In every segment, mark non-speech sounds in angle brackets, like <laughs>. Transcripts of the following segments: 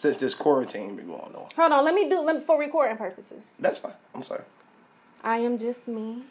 since this quarantine been going on. Hold on, let me do let me for recording purposes. That's fine. I'm sorry. I am just me,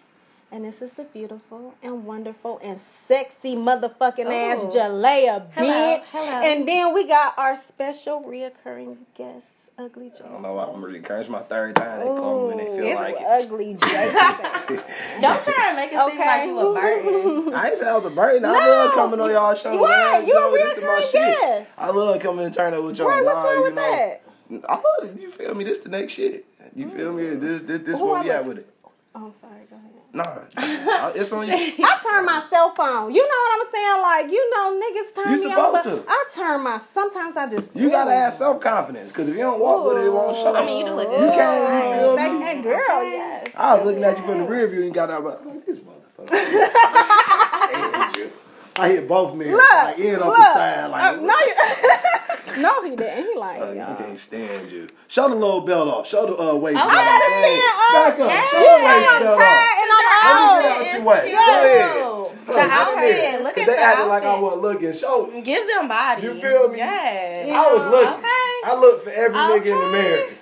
and this is the beautiful and wonderful and sexy motherfucking ass Oh. Jalea, Hello, hello. And then we got our special reoccurring guest, Ugly Jason. I don't know why I'm really encouraged. My third time they call me when they feel Ooh, like it's it. ugly Jason. <laughs> Don't try and make it seem Okay. like you a burden. <laughs> I ain't say I was a burden. I No. love coming on y'all show. Right, man. you a know, this my reoccurring guest. I love coming and turning up with y'all. right, what's wrong with know, that? I love it. You feel me? This the next shit. You feel me? This this this Who where I we at look- with it. Oh, I'm sorry. Go ahead. Nah, <laughs> I- it's on you. I turn my cell phone. You know what I'm saying? Like, you know, niggas turn You me on, but supposed to. I turn my. Sometimes I just. You gotta have self confidence because if you don't walk with it, it won't show. I mean, you do look You can't. You feel Thank- me? Hey, girl, yes. I was looking at you from the rear view and got out. I was like, this motherfucker. <laughs> I hate you. I hit both men Look, like in off the side. Like, Uh, no, you, <laughs> <laughs> no, he didn't. He like, Uh, y'all. I can't stand you. Show the little belt off. Show the uh, waist. I gotta stand up. Back up. Yeah. Show the waist I'm belt tired off. and I'm Let me out. get out your way. Go ahead. The outfit. Look at they the acted like I wasn't looking. Show. Give them body. You feel me? Yes. I was looking. Okay. I look for every nigga in America.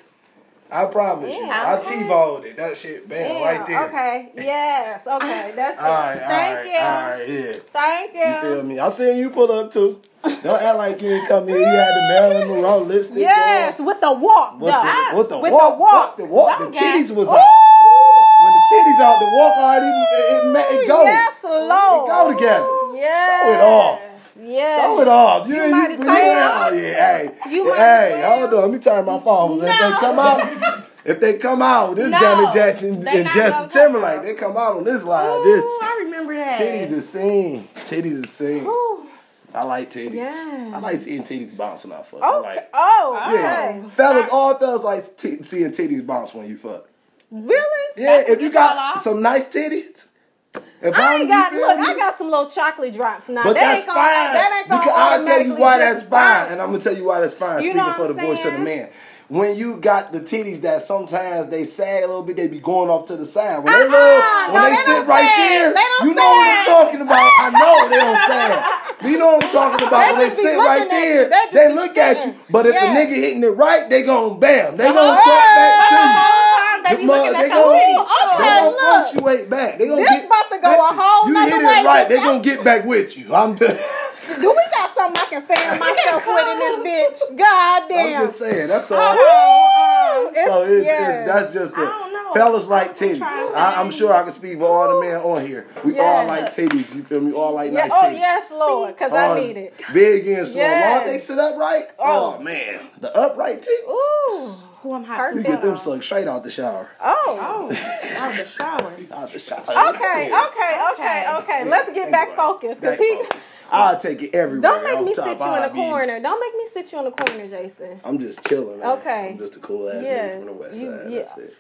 I promise you. Yeah, I okay. T-balled it. That shit, bam, Yeah, right there. Okay. Yes. Okay. That's it. <laughs> All right, Thank right, you. all right, yeah. Thank you. You feel me? I seen you pull up too. Don't act like you ain't come here. You had the Marilyn Monroe lipstick. Yes, with the walk, With the, with the With walk, the walk. The walk. The titties was Ooh. out. When the titties out, the walk already it, it, ma- it go. Yes, Lord. It go together. Yes. Show it off. Yes. Show it off. You, You ain't- might as you well. Oh yeah, hey, You might hey, well. hold on. Let me turn my phone. If they come out, <laughs> if they come out, this No, Janet Jackson and Justin Timberlake, they come out on this live. Ooh, This I remember that. titties is seen. Titties is seen. Ooh. I like titties. Yes. I like seeing titties bouncing off fuck. I Okay. like. Oh, Yeah, okay. fellas, all fellas like t- seeing titties bounce when you fuck. Really? Yeah, That's if you got some nice titties. If I I'm- ain't got look. me? I got some little chocolate drops now. But that that's ain't gonna, fine. That ain't gonna because I'll tell you why that's fine, and I'm gonna tell you why that's fine. You Speaking know for what the I'm voice of the saying? man. When you got the titties that sometimes they sag a little bit, they be going off to the side. When they Uh-uh, no, when they, they sit right there, you know what I'm talking about. I know they don't <laughs> sag. You know what I'm talking about. They when they sit right there. They they look at you. But if Yeah. the nigga hitting it right, they gon' bam. They gonna talk back to you. they be they at your gon' titties. Okay, they gonna look. fluctuate back. They gonna This get, about to go a listen, whole You hit way, it right, they gonna get back with you. I'm <laughs> just, Do we got something I can fan <laughs> myself with in this bitch? God damn. I'm just saying. That's all. Oh, it's, So it's, yes. it's, that's just I don't know. fellas like I'm titties. I, I'm sure I can speak for all the men on here. We all like titties. You feel me? All like Yeah, nice oh titties. yes, Lord, because All I need it. Big and small. Yes. Long they sit upright. Oh. Oh. man, the upright titties. Ooh. Who I'm hot Perfect. You to get them feel sucked straight out the shower. Oh. on. Out the shower. <laughs> Out the shower. Okay, okay, okay, Okay. okay. Let's get back focused, cause he. focus. I'll take it everywhere. Don't make me top, sit you in I'll a be- corner. Don't make me sit you in a corner, Jason. I'm just chilling, man. Okay. I'm just a cool ass Yes. nigga from the west You- side. yeah. That's it.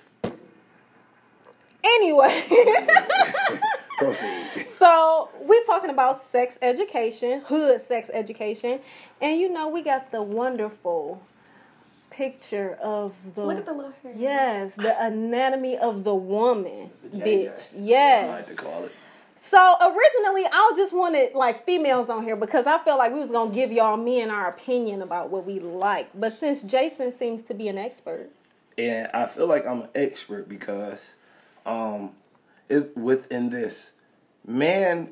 Anyway, <laughs> Proceed. <laughs> so we're talking about sex education, hood sex education, and you know we got the wonderful picture of the. Look at the little hair. Yes, the anatomy of the woman, The bitch. JJ. I Yes. like to call it. So originally, I just wanted like females on here because I felt like we was gonna give y'all men our opinion about what we like. But since Jason seems to be an expert, and I feel like I'm an expert because um it's within this. Man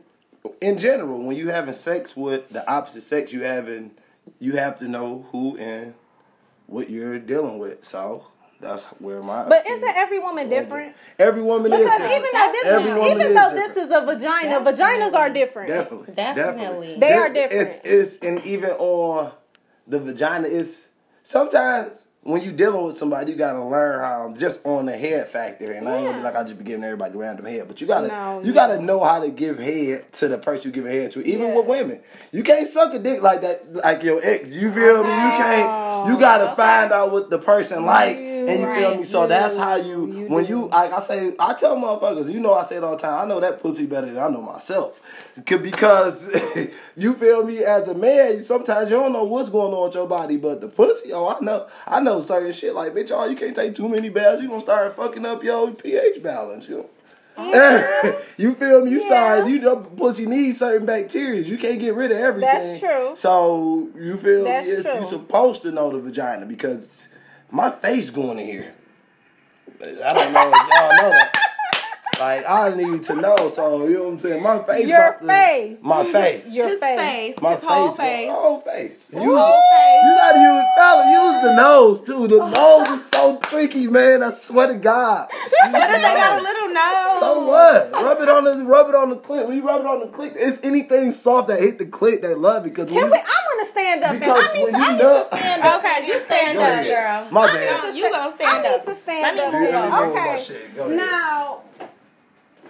in general when you having sex with the opposite sex you having you have to know who and what you're dealing with. So that's where my but isn't every woman different? every woman is Because different. even though this Every is, woman even is though different. this is a vagina, vaginas are different. Definitely. Definitely. They are different. It's, it's and even on the vagina, it's sometimes when you dealing with somebody, you gotta learn how just on the head factor. And I ain't gonna be like I just be giving everybody random head, but you gotta No, you no. gotta know how to give head to the person you giving head to. Even Yeah. with women, you can't suck a dick like that, like your ex. You feel me? You oh, can't. You gotta Okay. find out what the person like, and you feel me. So You- that's how you, you when do. you like I say, I tell motherfuckers, you know I say it all the time. I know that pussy better than I know myself, because <laughs> you feel me. As a man, sometimes you don't know what's going on with your body, but the pussy, oh, I know, I know certain shit. Like bitch, oh, you can't take too many baths. You gonna start fucking up your pH balance. You, know? <laughs> you feel me? You Yeah. start, you know, pussy needs certain bacteria. You can't get rid of everything. That's true. So you feel That's me? It's-. You're supposed to know the vagina because my face going in here. I don't know if y'all know that. Like I need to know, so you know what I'm saying. My face, Your about to- face. my face, Your His face. face. my His whole face, face. whole face. Use, Whole you gotta use, fella, use the nose too. The oh. nose is so tricky, man. I swear to God. <laughs> What if they got a little nose? So what? Rub it on the rub it on the clit. When you rub it on the clit, it's anything soft that hit the clit. They love it because Can we? I want to stand up and I need to. I need know- to stand up. Okay, you stand up, girl. My I bad. know You gonna stand I up? I need to stand up. me Yeah, let me girl. move my Okay. shit. Go ahead. Now,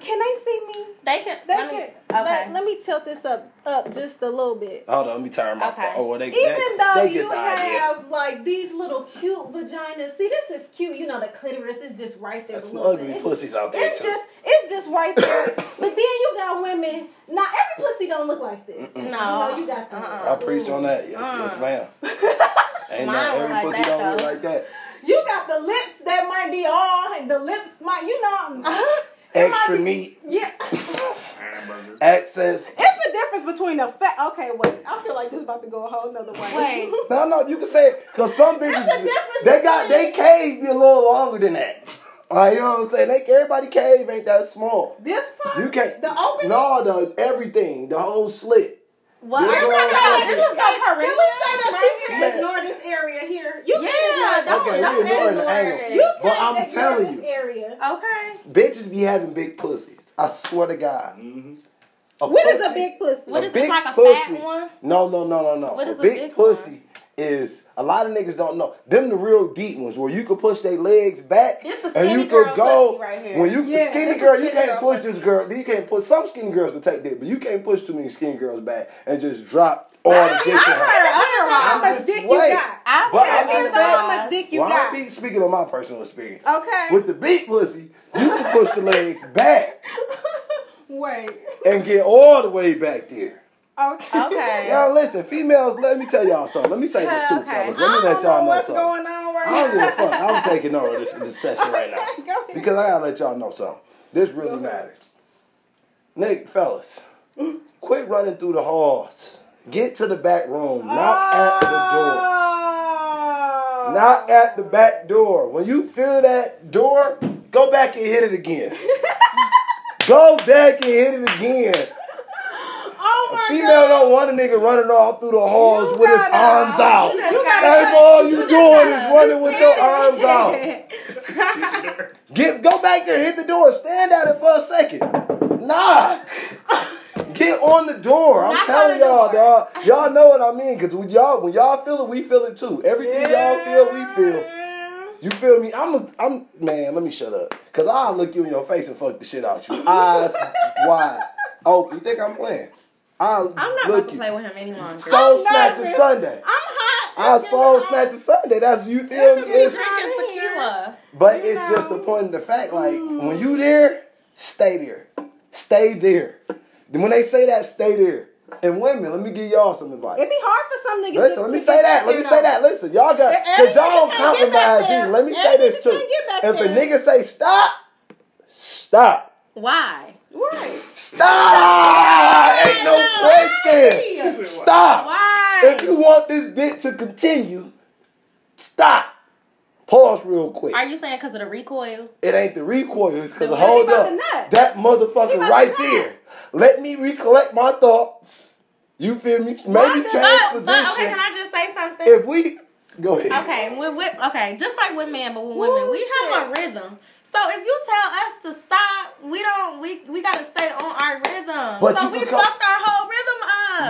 can they see me? They can. They let me, can, okay. let, let me tilt this up up just a little bit. Hold on, let me turn my Okay. phone. Oh, well, they, Even they, though they you the idea. have like these little cute vaginas, see this is cute. You know the clitoris is just right there. There's a some little ugly bit. It's- pussies out there It's too. just it's just right there. but then you got women. Not every pussy don't look like this. No. you, know, you got them. Uh-uh. I preach on that. Yes, Uh. yes, ma'am. <laughs> Ain't Mine not every like pussy that, don't look like that. You got the lips that might be all. And the lips might, you know. <laughs> it might Extra be- meat, Yeah. <laughs> access. It's the difference between a fat. Okay, wait. I feel like this is about to go a whole nother way. Wait. <laughs> No, no, you can say it because some That's bitches the difference they got they cave be a little longer than that. Like you know what I'm saying? They, everybody cave ain't that small. this part. You can't. The opening. No, the everything, the whole slit. What? This Are you talking right about? This here. was so Can we say that you Yeah. can ignore this area here? You Yeah, can ignore. don't, Okay, don't we ignoring the ignore angle. it. You But can't I'm ignore telling this you. area. Okay. Bitches be having big pussies. I swear to God. Mm-hmm. A What is a pussy- big pussy? What a is big it, like a pussy. fat one? No, no, no, no, no. What a is a big, big pussy is a lot of niggas don't know. Them the real deep ones where you can push their legs back It's the and you can girl go right here. when you Yeah, skinny it's a girl, you can't girl push this girl. You can't push some skinny girls can take dick, but you can't push too many skinny girls back and just drop all the dick in I've her. heard, I've Depends on how I'm much just dick you got. I've But heard I'm Depends just on saying- how much dick you well, got. I'm speaking on my personal experience. Okay. With the big pussy, you can push the legs back <laughs> Wait. and get all the way back there. Okay. Okay. Y'all listen, females, let me tell y'all something. Let me say this too, Okay. fellas. Let me don't let y'all know what's something. going on right I don't give now. a fuck. I'm taking over this, this session right now. Go ahead. Because I gotta let y'all know something. This really matters. Nick, fellas, quit running through the halls. Get to the back room. Knock at the door. Oh. Knock at the back door. When you feel that door, go back and hit it again. <laughs> go back and hit it again. Oh A my female god. don't want a nigga running all through the halls You with his gotta- arms out. you That's all you doing is running with your arms out. <laughs> Get go back there, hit the door, stand at it for a second. Nah. Get on the door. I'm Knock telling y'all, door. dog. Y'all know what I mean, cause when y'all when y'all feel it, we feel it too. Everything y'all feel, we feel. You feel me? I'm a, I'm man. Let me shut up, cause I'll look you in your face and fuck the shit out you. Eyes <laughs> wide open. You think I'm playing? I'll I'm not look about to play with him any longer. Soul I'm Snatcher nervous. Sunday. I'm hot. I It's soul getting Snatcher. Sunday. That's you feel me? He's It's, drinking tequila. but You it's just the point of the fact. Like when you there, stay there, stay there. Then when they say that, stay there. And women, let me give y'all some advice. It'd be hard for some niggas. Listen, to, let me say that. Let me say that. Listen, y'all got because y'all nigga don't can't get back compromise either. Let me say this too. can't get back If a there. nigga say stop, stop. Why? Right. Stop! Ain't no question. Stop. Why? If you want this bit to continue, stop. Pause real quick. Are you saying because of the recoil? It ain't the recoil, it's because hold up. That motherfucker right to there. Let me recollect my thoughts. You feel me? Maybe Why change does- but, position. but okay, can I just say something? if we go ahead. Okay, with, with okay, just like with men, but with women, we have a rhythm. So if you tell us to stop, we don't. We we gotta stay on our rhythm. But so we can come- fucked our whole rhythm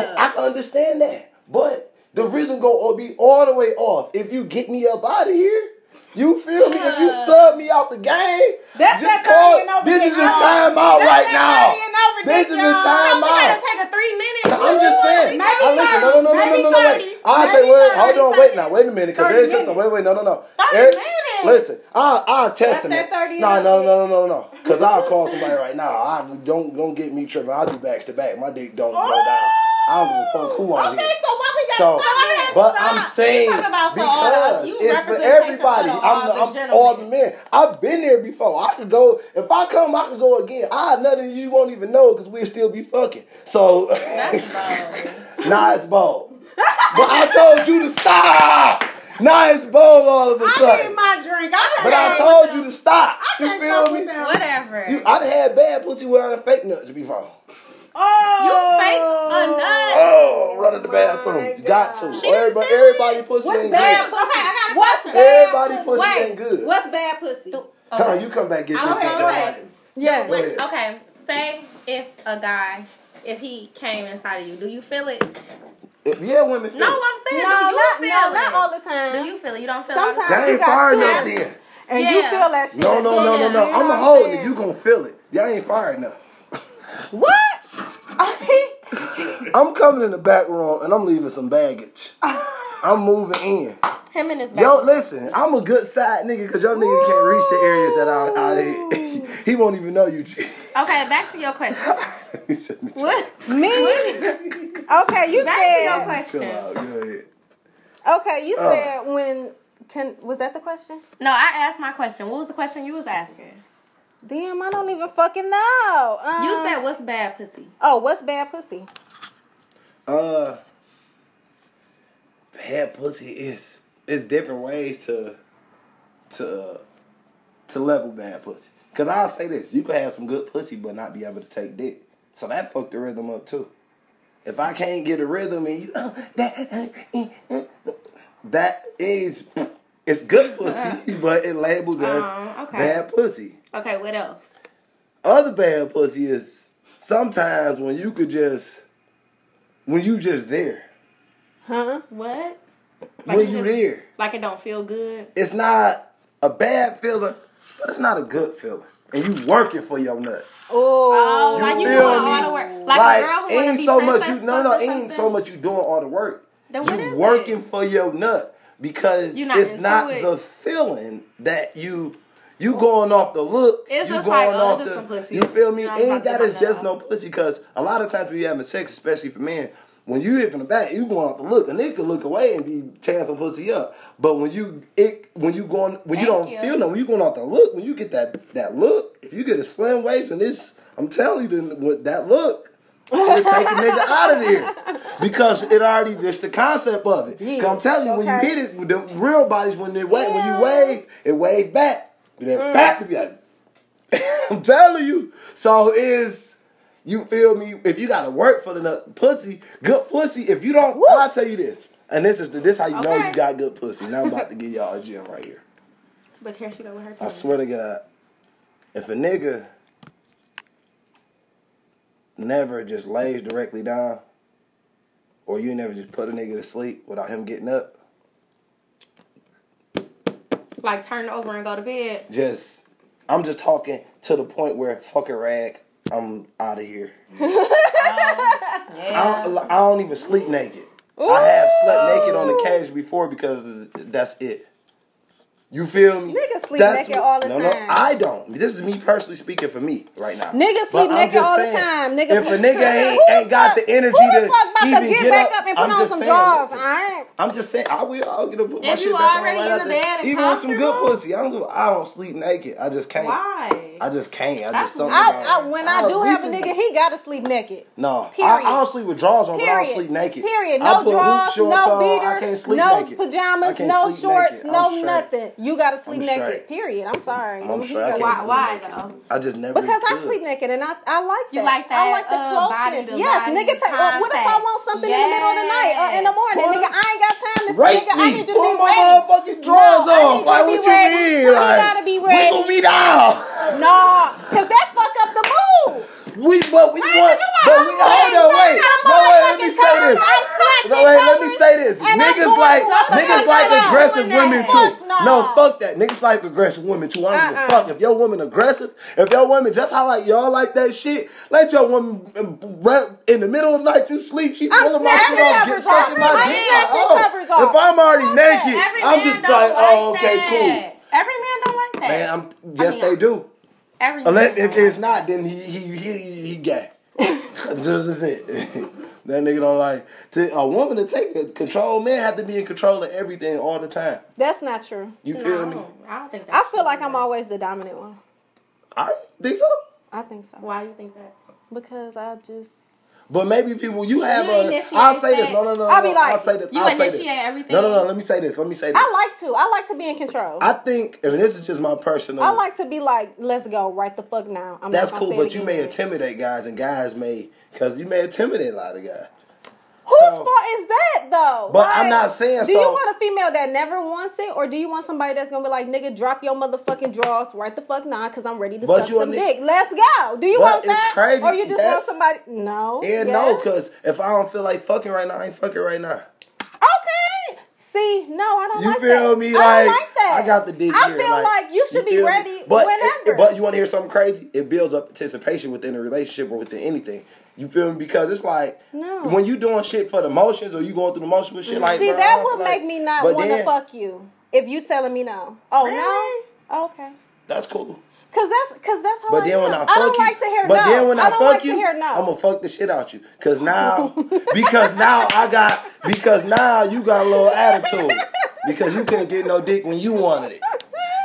Yeah, up. I can understand that. But the rhythm go all be all the way off. If you get me up out of here, you feel me? If you sub me out the game, That's just that call 30 and over this is a y'all. timeout right now. 30 and over This is a y'all. so timeout. we gotta take a three minutes. No, I'm just saying. Maybe I listen. No, no, no, no, no, no, no, wait. I 30, say, wait, 30 hold on, wait now, wait a minute, because 30 there's something. Wait, wait, no, no, no. 30 Every- minutes. Listen, I, I'll test him. No, no, no, no, no, no. Because I'll call somebody right now. I don't don't get me tripping. I'll do backs to back. My dick don't go oh, down. I don't give a fuck who on Okay, here. so why we So, gotta stop we that? gotta but stop. I'm You saying talk about for all because the- you it's it's for everybody. for I'm, all the I'm gentlemen. all the men. I've been there before. I could go if I come. I could go again. I nothing you won't even know because we'll still be fucking. So That's <laughs> bold. nah, it's bold. but I told you to stop. Nah, it's bold all of a sudden. I need my drink. I But I told you to stop. You feel me? with them. Whatever. You, I done had bad pussy wearing fake nuts before. Oh, You fake a oh. nut. Oh, run to the oh bathroom. You got to. She Everybody, everybody it. pussy What's ain't bad good. pussy? Okay, I got a What's question. bad Everybody pussy Wait, ain't good. What's bad pussy? Come on, you come back get this. Okay, and go go ahead. back. Yeah. Go. Okay, say if a guy, if he came inside of you, do you feel it? If- Yeah, women feel No, it. I'm saying, No, do you not, feel no, it? not all the time. Do you feel it? You don't feel it? Sometimes? That you ain't got fire enough then. and you feel that shit. No, no, no, no, no. I'm what a hold it. You gonna feel it. Y'all ain't fire enough. What? <laughs> I'm coming in the back room and I'm leaving some baggage. <laughs> I'm moving in. Him and his back. Yo, listen, I'm a good side nigga because your nigga can't reach the areas that I, I <laughs> he won't even know you. G. Okay, back to your question. What? Me? Okay, you Back to your said. question. Chill out. Go ahead. Okay, you Uh. said when. Can was that the question? No, I asked my question. What was the question you was asking? Damn, I don't even fucking know. Um, You said what's bad pussy? Oh, what's bad pussy? Uh, bad pussy is it's different ways to to uh, to level bad pussy. Cause I'll say this: you could have some good pussy, but not be able to take dick. So that fucked the rhythm up too. If I can't get a rhythm and you oh, that uh, that is it's good pussy, <laughs> but it labels as Oh, okay. bad pussy. Okay, what else? Other bad pussy is sometimes when you could just when you just there. Huh? What? when you you just- there. Like it don't feel good. It's not a bad feeling, but it's not a good feeling. And you working for your nut. Oh, Oh, like you feel doing me? all the work. Like, a girl who ain't so much you no no ain't so much you doing all the work. Then you working it? for your nut because not it's not it. the feeling that you you going off the look. It's you just going like, oh, off the just pussy. you feel me? You know, I'm ain't to that get just no pussy because a lot of times when you having sex, especially for men. When you hit from the back, you going off the look. A nigga could look away and be tearing some pussy up. But when you it when you going when you don't you. feel no when you going off the look, when you get that that look, if you get a slim waist and this, I'm telling you, then with that look, it'll take a nigga out of there <laughs> because it already this the concept of it. 'Cause I'm telling you, when you hit it, with the real bodies when they wave, when you wave, it wave back. Then mm. back to be like, <laughs> I'm telling you. So is you feel me? If you gotta work for the nut- pussy, good pussy. If you don't, I'll tell you this. And this is the, this how you know you got good pussy. Now I'm about to <laughs> give y'all a gem right here. Look here, she go with her. I swear to God, if a nigga never just lays directly down, or you never just put a nigga to sleep without him getting up, Like turn over and go to bed. just I'm just talking to the point where fuck a rag, I'm out of here. <laughs> Oh, I, don't, I don't even sleep naked. I have slept naked on the couch before because that's it. You feel me? Niggas sleep That's naked what- all the no, time. No, no, I don't. This is me personally speaking for me right now. Niggas sleep naked all the time. Nigga, if a nigga <laughs> ain't, ain't got the energy who the to fuck about even to get, get back up, up and put I'm on just some saying, drawers? listen. I'm just saying, I will. I'll get a, put my If shit you back on already right in the bed and Even with some good pussy, I don't. I don't sleep naked. I just can't. Why? I just can't. I just something. I, I, when I do have a nigga, he gotta sleep naked. No, I, don't sleep with drawers on, but I don't sleep naked. Period. No drawers, no on, beaters, I can't sleep no pajamas, no shorts, no nothing. You gotta sleep I'm naked. straight. Period. I'm sorry. I'm straight. I got- can't Why? Why though? I just never. Because I sleep naked and I, I like that. You like that? I like the uh, body closeness. to yes, body nigga. Take, uh, what if I want something in the middle of the night or in the morning? Put nigga, it- I ain't got time to Rape nigga. I need you to Pull be my ready. motherfucking drawers No, I off. need Like you to what be you ready. mean? You Like gotta be ready. wiggle me down. No, cause that fuck up the mood. We but we Right, want. But we hold on. Wait. No wait. Let me say this. covers. I'm snatching No wait. Let me say this. Niggas like niggas like aggressive women too. No. Fuck that. Niggas like aggressive women too. I don't give a Uh-uh. fuck if your woman aggressive. If your woman just how like y'all like that shit. Let your woman uh, in the middle of the night you sleep. She pulling my shit off, get sucking my dick. Oh. If I'm already naked, I'm just like, oh, okay, cool. Every man don't like that. Man, I'm yes they do. Every Unless if it's not, then he he he he gay. This is it. that nigga don't like to, a woman to take control. Men have to be in control of everything all the time. That's not true. You feel me? I don't think I that's feel like true. I'm always the dominant one. I think so. I think so. Why do you think that? Because I just But maybe people, you have You a. I'll say this. No, no, no. I'll be like, I'll say this. you I'll say initiate this. everything. No, no, no. Let me say this. Let me say this. I like to. I like to be in control. I think, and this is just my personal. I like to be like, let's go right the fuck now. I'm That's cool, but you may intimidate guys, and guys may, because you may intimidate a lot of guys. Whose So- fault is that though? But I'm not saying so. Do you want a female that never wants it, or do you want somebody that's gonna be like, nigga, drop your motherfucking drawers right the fuck now, because I'm ready to suck you some ni- dick. Let's go. Do you want that, crazy. or you just want somebody? No. And Yes? no, because if I don't feel like fucking right now, I ain't fucking right now. Okay. See, no, I don't You like feel that. me? I Like, don't like that. I got the dick I here, feel like, you should be feel me? ready but, whenever. But you want to hear something crazy? It builds up anticipation within a relationship or within anything. You feel me? Because it's like No. when you doing shit for the motions or you going through the motions with shit like See, bro, that would feel make me not want to fuck you if you telling me no. Oh Really? no. Okay. That's cool. Cause that's cause that's how But I then when. I fuck don't you, like to hear but no. then when I, don't fuck like you, no. I'm gonna fuck the shit out you. Cause <laughs> now, because now I got, because now you got a little attitude. <laughs> Because you couldn't get no dick when you wanted it.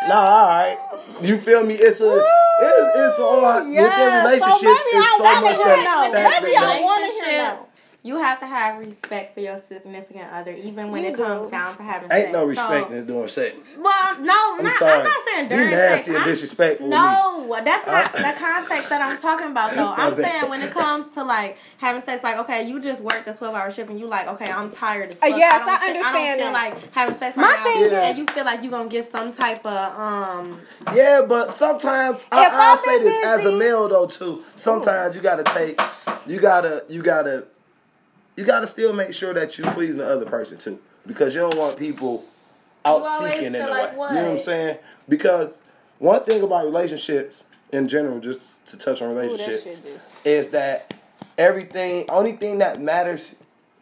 Nah, all right. You feel me? It's a, it's, it's all Yeah, within so relationships. maybe it's I so wanna much hear that, no. that, Maybe I wanna hear relationship, no. You have to have respect for your significant other, even when You it comes down to having ain't sex. no So- respect in doing sex. Well, no, I'm not, sorry. I'm not saying You during nasty sex. and I'm- disrespectful to No, that's not I- the context that I'm talking about though. I'm <laughs> saying when it comes to like having sex, like okay, you just worked a 12 hour shift and you like, okay, I'm tired as Uh, fuck. yes, don't I thi- I don't understand feel like having sex My right now. thing is- and you feel like you're gonna get some type of um. Yeah, but sometimes I, I'll I'm say this as a male though too. Sometimes you gotta take, you gotta, you gotta, you gotta still make sure that you pleasing the other person too, because you don't want people out seeking in a like way. what? You know what I'm saying? Because one thing about relationships in general, just to touch on relationships, shit just- is that everything, only thing that matters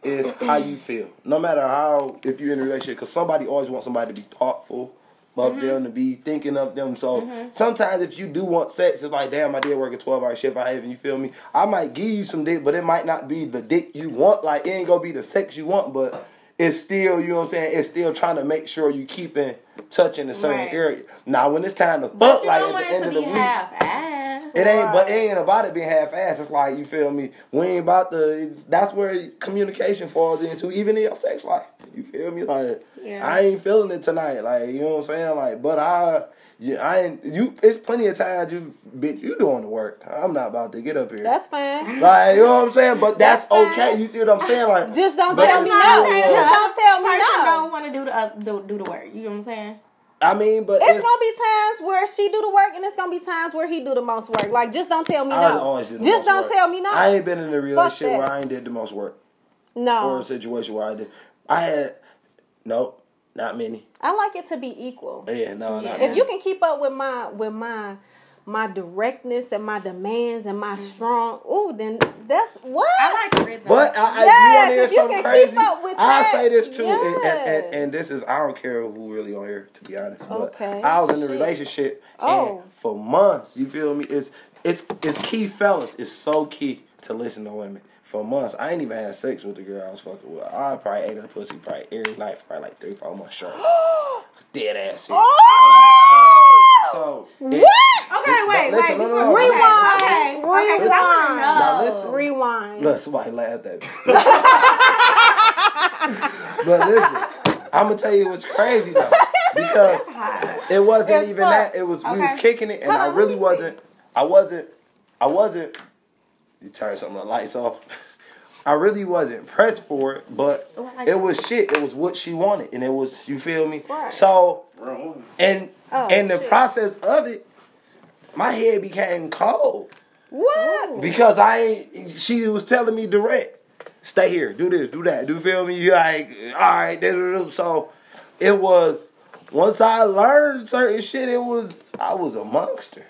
is how you feel. No matter how, if you're in a relationship, because somebody always wants somebody to be thoughtful of Mm-hmm. them, to be thinking of them. So sometimes if you do want sex, it's like, damn, I did work a 12 hour shift. I have, and you feel me? I might give you some dick, but it might not be the dick you want. Like, it ain't gonna be the sex you want, but it's still, you know what I'm saying? It's still trying to make sure you keep in touch in a certain Right. area. Now, when it's time to But fuck, like at the it end of the week. half ass. It ain't, but it ain't about it being half-assed. It's like you feel me. We ain't about the. It's, that's where communication falls into, even in your sex life. You feel me? Like Yeah. I ain't feeling it tonight. Like you know what I'm saying? Like, but I, yeah, I ain't. You, it's plenty of times you, bitch, you doing the work. I'm not about to get up here. That's fine. like you know what I'm saying. But that's, That's okay. You see what I'm saying? Like Just don't tell me no. Just don't tell me Person no. don't want to do the uh, do, do the work. You know what I'm saying? I mean, but It's gonna be times where she do the work, and it's gonna be times where he do the most work. Like, just don't tell me I no. always do the just most don't work. tell me no. I ain't been in a relationship where I ain't did the most work. No. Or a situation where I did. I had nope, not many. I like it to be equal. Yeah, no, not Yeah. If many. you can keep up with my with my my directness and my demands and my strong, ooh, then that's what I like rhythm. But I, I, Yes, you want to hear if you something can crazy? keep up with I that, say this too, and, and, and, and this is I don't care who really on here to be honest. But Okay. I was in a relationship, Oh. and for months, you feel me? It's it's it's key, fellas. It's so key to listen to women. For months, I ain't even had sex with the girl I was fucking with. I probably ate her pussy probably every night for probably like three, four months straight. <gasps> Dead ass. serious. Oh! So What? okay, wait, Listen, wait. no, no, before- no. okay, Rewind. Okay, okay, 'cause I want to. Now listen. Rewind. Look, somebody laughed at me. <laughs> but listen, I'm gonna tell you what's crazy though, because it wasn't It's even fuck. that. It was we was kicking it, and Hold I really let me see. wasn't. I wasn't. I wasn't. You turn some of the lights off. <laughs> I really wasn't pressed for it, but Oh, like it was shit. It was what she wanted, and it was you feel me. Right. So, and Oh, and the shit. process of it, my head became cold What? because I. She was telling me direct, stay here, do this, do that. Do you feel me? You like, all right. da, da, da. So it was. Once I learned certain shit, it was I was a monster.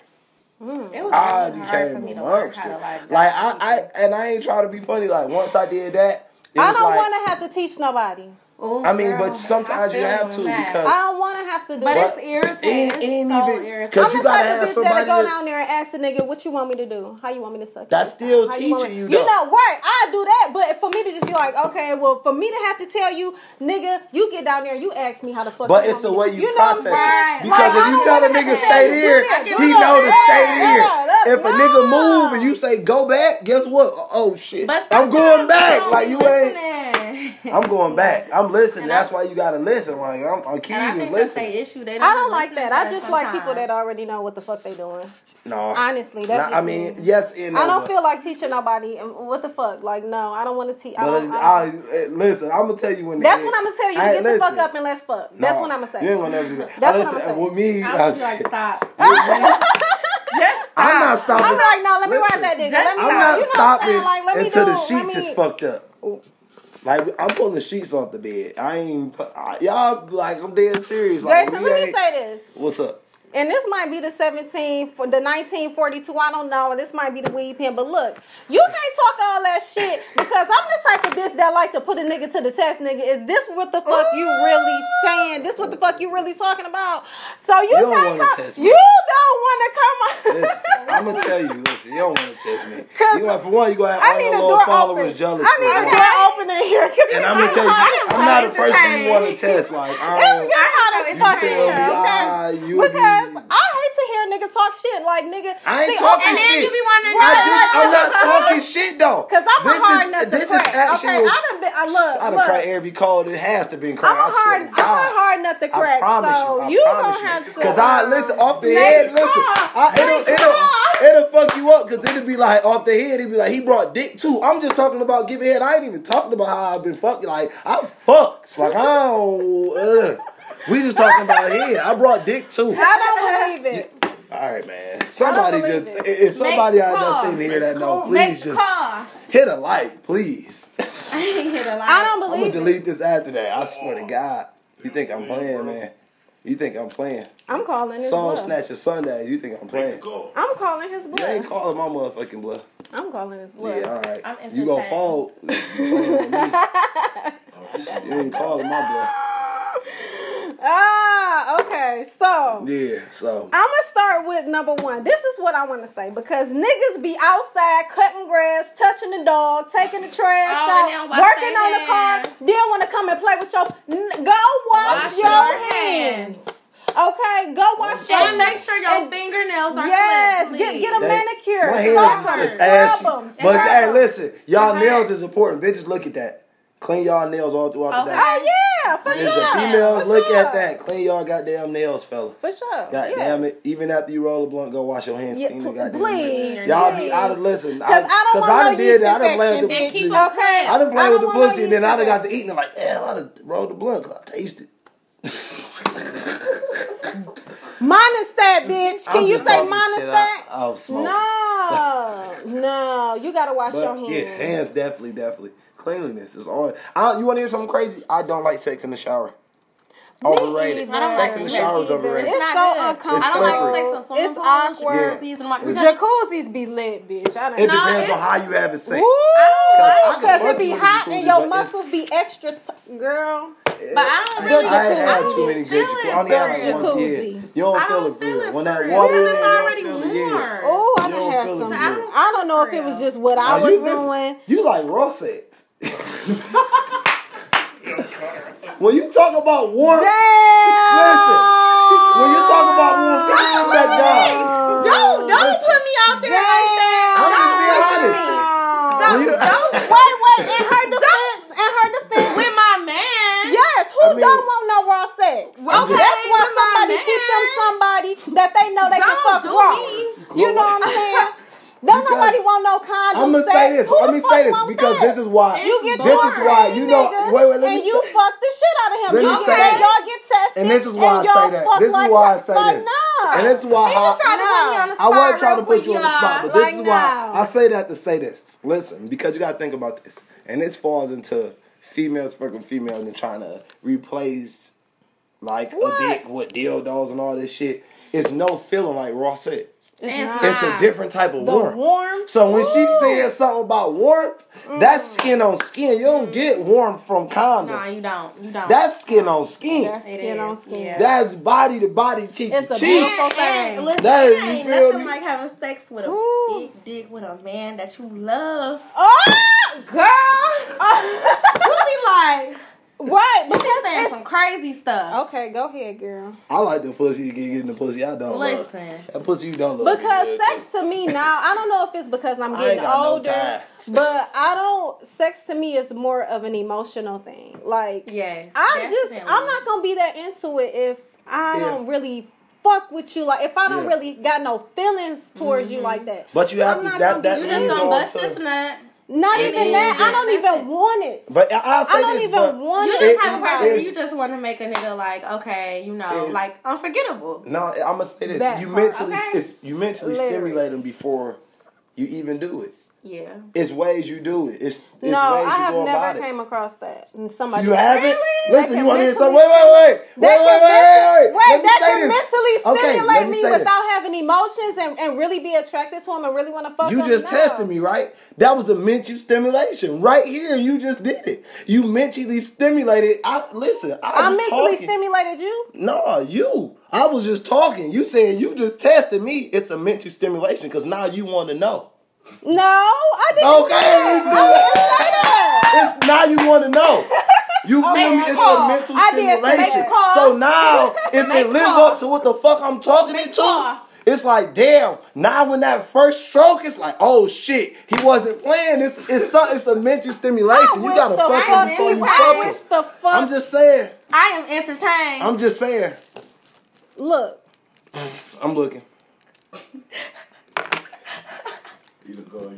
Mm. It was I really hard for became me a to learn monster. like. Like I, I, and I ain't trying to be funny. Like once I did that, it I was don't like, want to have to teach nobody. Ooh, I mean, girl, but sometimes you have to that. because- I don't want to have to do But it. it's irritating. ain't- It's ain't so even- irritating. 'cause I'm you the gotta type have of bitch that'll go down there and ask the nigga, "What you want me to do? How you want me to suck?" That's still? How teaching me-" you, You though. know, right? I do that, but for me to just be like, okay, well, for me to have to tell you, nigga, you get down there and you ask me how the fuck. But it's the way me you, to- know what process it. Right. Because Like, if you I tell a nigga stay say, there, do that, do he know to stay Yeah, there. If a nigga move and you say go back, guess what? Oh shit, I'm going back. Like you ain't. Listening. <laughs> I'm going back. I'm listening. And That's I- why you gotta listen. Like I'm, I'm And I is think that's listening. their issue. They don't I don't like that. I just like people that already know what the fuck they doing. No, Honestly, that's Nah, I mean, me. yes and no. I don't but- feel like teaching nobody. um, What the fuck? Like, no, I don't want to teach. I But don't, I, I don't- eh, listen, I'm gonna tell you when. that's it- when I'm gonna tell you to I- get the fuck up and let's fuck. That's No, what I'm gonna say. You ain't gonna never do that. That's I what I'm saying. With me, I I was like, stop. Yes, stop. I'm not stopping. I'm like, no, let me Listen, ride that nigga. Let me I'm ride. not you know what I'm stopping? Like, let me until do, the sheets let me, is fucked up. Like I'm pulling the sheets off the bed. I ain't I- y'all like I'm dead serious. Jason, we let me say this. What's up? And this might be the 17 for the 1942. I don't know. and This might be the weed pen. But look, you can't talk all that shit because I'm the type of bitch that like to put a nigga to the test, nigga. Is this what the fuck you really saying? This what the fuck you really talking about? So you, You don't wanna come. test me. You don't want to come on. I'm gonna tell you. Listen, you don't want to test me. You gonna, for one, you gonna have all your little followers open. jealous. I need a door open in here. <laughs> And I'm gonna tell you, I'm not a person you want to test. Like I It's don't. good how to You talk in feel here, okay? Ah, you because I hate to hear niggas talk shit. Like nigga, I ain't see, talking And then shit. you be wanting to I know. did- I'm not talking shit though. Cause I'm this a hard is, nut to This crack. is actual. okay, I done been. I look, I done look. cracked every call It has to be cracked. I'm a I swear hard, to I'm a hard nut to crack. I promise so you. I you promise gonna you. have to. Cause I listen off the Make head. Listen. I, it'll, it'll, it'll fuck you up. Cause it'll be like off the head. It'll be like he brought dick too. I'm just talking about giving head. I ain't even talking about how I've been fucking. Like I fucks. Like I don't. Uh, we just talking about head. I brought dick too. I don't believe it. All right, man. Somebody just it. if somebody Make out call. there sitting here that know, Make please just call. hit a like, please. <laughs> I ain't hit a I I don't believe I'm gonna believe it. delete this after that. I swear to God. You think I'm playing, man? You think I'm playing? I'm calling his Soul bluff. Snatcher Sunday. You think I'm playing? I'm calling his You ain't calling my motherfucking bluff. I'm calling his bluff. Yeah, all right. I'm you gonna entertained. fall? You playing with me. <laughs> You ain't calling my bluff. Ah, okay. So Yeah. So I'm gonna start with number one. This is what I want to say because niggas be outside cutting grass, touching the dog, taking the trash Oh, out, and then wash working their on the car, hands. then want to come and play with your. N- go wash, Wash your, your hands. hands. Okay, go wash your And make sure your and- fingernails are clean. Yes, clipped, get get a please. Manicure. my Scrub hands is them, ashy. scrub them, But hey, listen, y'all nails is important. Bitches, look at that. Clean y'all nails all throughout the day. Oh yeah, for Listen, sure. females, for look sure. at that. Clean y'all goddamn nails, fella. For sure. God yeah. damn it. Even after you roll a blunt, go wash your hands. Yeah, clean the pl- goddamn please, nails. Y'all please. be out of listen. Cause I don't want done no did that. I done played with the infection, pussy. Okay. I done played don't with the want no pussy and then I done got to eating it like, yeah, I done rolled the blunt because I tasted Minus that, <laughs> bitch. Can you say talking minus shit. I- that? I was. No, <laughs> no. You gotta wash your hands. yeah, hands definitely, definitely. Cleanliness is all. I, you want to hear something crazy? I don't like sex in the shower. Overrated. I don't Sex in the it shower is either. overrated. It's not so good. uncomfortable. I don't like sex in It's awkward. Jacuzzi's and Jacuzzis be lit, bitch. I It don't No, know. depends it's- on how you have it sex. Woo! I can Because it be hot the and jacuzzi, your it's- muscles be extra, t- girl. But I don't The really. I ain't had too many good Feel it jacuzzi. I only had like one jacuzzi. kid. You don't feel don't it feel good. When that real. water in there, you already don't feel it. Yeah. warm. Oh, I done don't had some. I don't, know if it was just what I was doing. You like raw sex. When you talk about warmth, listen. When you talk about warmth, take it back down. Don't don't Listen. put me out there like that. I'm just being Don't honest. Don't, you- don't <laughs> Wait, wait. In her defense, in her defense, with my man. yes, who I mean- don't want no raw sex? Okay, That's why somebody keep them somebody that they know they can Don't fuck do raw. me. You know what I'm saying? <laughs> Don't Because- nobody want no condom I'm gonna sex. say this. Who Let me say this because that? this is why. You get this is why you know. Wait, wait. Let me and say- you fuck the shit out of him. Let You get, say y'all get tested, And this is why I say that. This is why I say. Nah. And this is why just tried to put me on the I wasn't trying to put you on the spot, but this is why. I say that to say this. Listen, because you gotta think about this, and this falls into females fucking females and trying to replace like What? a dick with dildos and all this shit. It's no feeling like raw sex. It's not. It's a different type of The warmth. warmth. So when she says something about warmth, that's mm. skin on skin. You don't get mm. warmth from condom. No, you don't. You don't. That's skin on skin. That's It skin is, on skin. yeah. That's body to body, cheek It's to a cheek. beautiful And, thing. and listen, That- it you ain't feel nothing me? like having sex with a Ooh. big dick with a man that you love. Oh, Girl, <laughs> you be like, right. you be Because saying some crazy stuff. okay, go ahead, girl. I like the pussy you get getting the pussy I don't love. Listen. That pussy you don't love. Because be good, sex to me now, I don't know if it's because I'm <laughs> I getting ain't got no older, ties. but I don't. Sex to me is more of an emotional thing. Like, Yes. I just. I'm not gonna be that into it if I Yeah. don't really fuck with you. Like, if I don't Yeah. really got no feelings towards mm-hmm. you like that. But you have I'm to- not that- gonna that You just don't bust this nut. Not It even is. that. I don't even want it. But I- I'll say I don't this, even but want You it. just It- have a person. You just want to make a nigga like, okay, you know, It- like unforgettable. No, I'm gonna say this. That you part, mentally, okay. it's, you mentally Literally. stimulate them before you even do it. Yeah. It's ways you do it. It's, it's No, I have never it. came across that. And somebody You haven't? Really? Listen, you want to hear something? Wait, wait, wait. Wait, wait, wait, wait. wait, me that can this. mentally Okay, stimulate let me me without having emotions and, and really be attracted to him and really want to fuck You just No. tested me, right? That was a mental stimulation. Right here, you just did it. You mentally stimulated. I listen. I, I mentally talking. stimulated you. No, you. I was just talking. You saying you just tested me. It's a mental stimulation because now you want to know. No, I didn't. Okay, say that. I. It's now you want to know. You oh, feel Okay, me? It's call. a mental I stimulation. So now, <laughs> if Make it call. up to what the fuck I'm talking Make into, call. it's like, damn. Now when that first stroke, it's like, oh shit, he wasn't playing. It's it's some, it's a mental I stimulation. You gotta fuck him before you- I fuck him. the fuck. I'm just saying. I am entertained. I'm just saying. look. I'm looking. <laughs>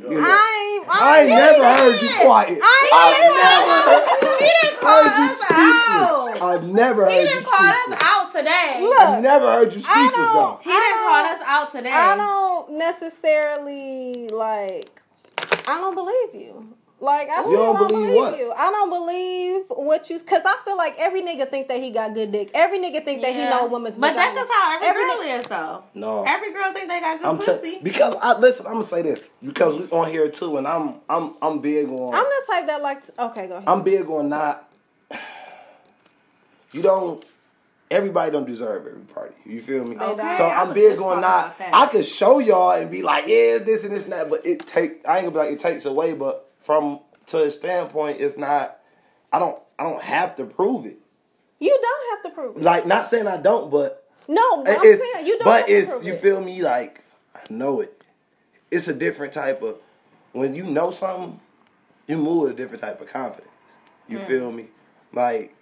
I ain't. I oh, ain't never heard you quiet. I I've never he didn't heard you us out. I've never heard you didn't call us out today. Look. I've never heard you I speechless though. He didn't call us out today. I don't necessarily like. I don't believe you. Like I You still don't don't, believe believe, what? you. I don't believe what you. Cause I feel like every nigga think that he got good dick. Every nigga think that he know a woman's. But that's just how every, Every girl ni- is, though. No. Every girl think they got good I'm pussy. t- because I listen. I'm gonna say this because we on here too, and I'm I'm I'm big on. I'm the type that like. To, okay, go ahead. I'm big on not. <sighs> You don't. Everybody don't deserve every party. You feel me? Okay, So I I'm big on not. that. I could show y'all and be like, yeah, this and this and that, but it take. I ain't gonna be like it takes away, but from to a standpoint, it's not. I don't. I don't have to prove it. you don't have to prove it. Like not saying I don't, but No, I'm saying you don't. but have to it's you it. feel me like I know it. It's a different type of when you know something, you move with a different type of confidence. You mm. feel me? Like,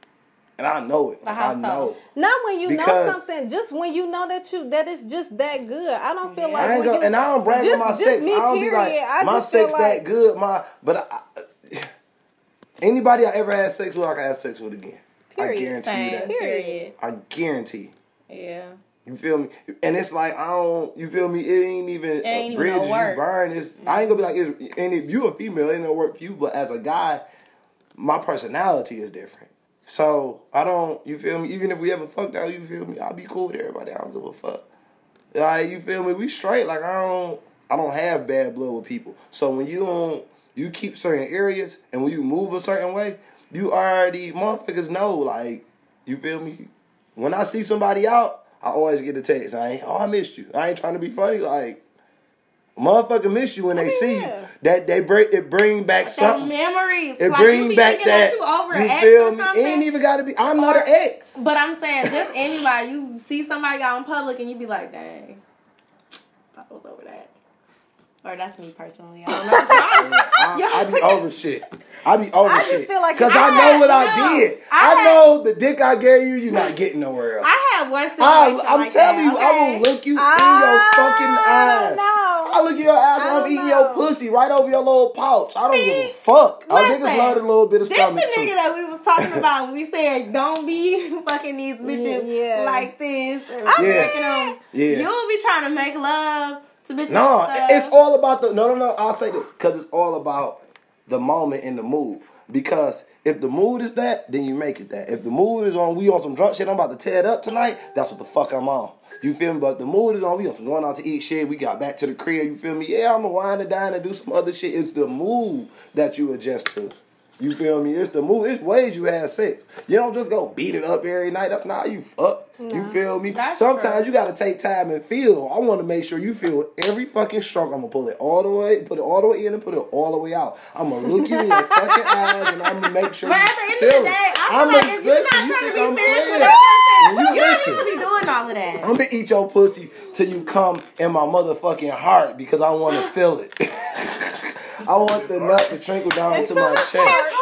and I know it. But Like, I so? know. Not when you know something, just when you know that you that it's just that good. I don't feel Yeah. like I ain't when you, and I don't brag just- on my just sex. me, I don't be like. I my sex like- that good. My but I, <sighs> anybody I ever had sex with, I can have sex with again. I Period. guarantee you that. Period. I guarantee. Yeah. You feel me? And it's like I don't. You feel me? It ain't even It ain't a even bridge no you burn. It's I ain't gonna be like. It's, and if you a female, it ain't no work for you. But as a guy, my personality is different. So I don't. You feel me? Even if we ever fucked out, you feel me? I'll be cool with everybody. I don't give a fuck. Like you feel me? We straight. Like I don't. I don't have bad blood with people. So when you don't, you keep certain areas, and when you move a certain way, you already motherfuckers know. Like you feel me? When I see somebody out, I always get a text. I ain't, oh, I missed you. I ain't trying to be funny. Like, motherfucker miss you when they mean, see yeah. you. That they bring it bring back That something. memories. It like, you bring be back that. you over you an ex feel or me? It ain't even got to be. I'm not an ex. But I'm saying, just <laughs> anybody, you see somebody out in public and you be like, dang, I was over that. Or that's me personally. I don't know. <laughs> I, I be <laughs> over shit. I be over I just shit. feel like Cause I I, know what I, did. I I, had- know the dick I gave you. You're not getting nowhere else. I had one situation I, I'm like telling that, you, I will look you in your fucking oh, eyes. don't know. I look in your eyes I and I'm don't eating know. your pussy right over your little pouch. I don't See, give a fuck. Listen, niggas love a little bit of This the nigga too. that we was talking about when we said don't be <laughs> fucking these bitches Yeah. like this. And Yeah. fucking them. Yeah. You'll be trying to make love to bitches. No, and it's all about the no, no, no. I'll say this because it's all about the moment and the mood. Because if the mood is that, then you make it that. If the mood is on, we on some drunk shit, I'm about to tear it up tonight, that's what the fuck I'm on. You feel me? But the mood is on, we on some going out to eat shit, we got back to the crib, you feel me? Yeah, I'm gonna wind and dine and do some other shit. It's the mood that you adjust to. You feel me? It's the move. It's ways you have sex. You don't just go beat it up every night. That's not how you fuck. You feel me? Sometimes true. you gotta take time and feel. I want to make sure you feel every fucking stroke. I'm gonna pull it all the way, put it all the way in, and put it all the way out. I'm gonna look you in your fucking <laughs> eyes, and I'm gonna make sure But you at the end feel of the day, I feel I'ma- like if you're listen, not you trying to be I'm serious with that person, you you don't need to be doing all of that. I'm gonna eat your pussy till you come in my motherfucking heart because I want to feel it. <laughs> I want the nut to trickle down It's to my chest.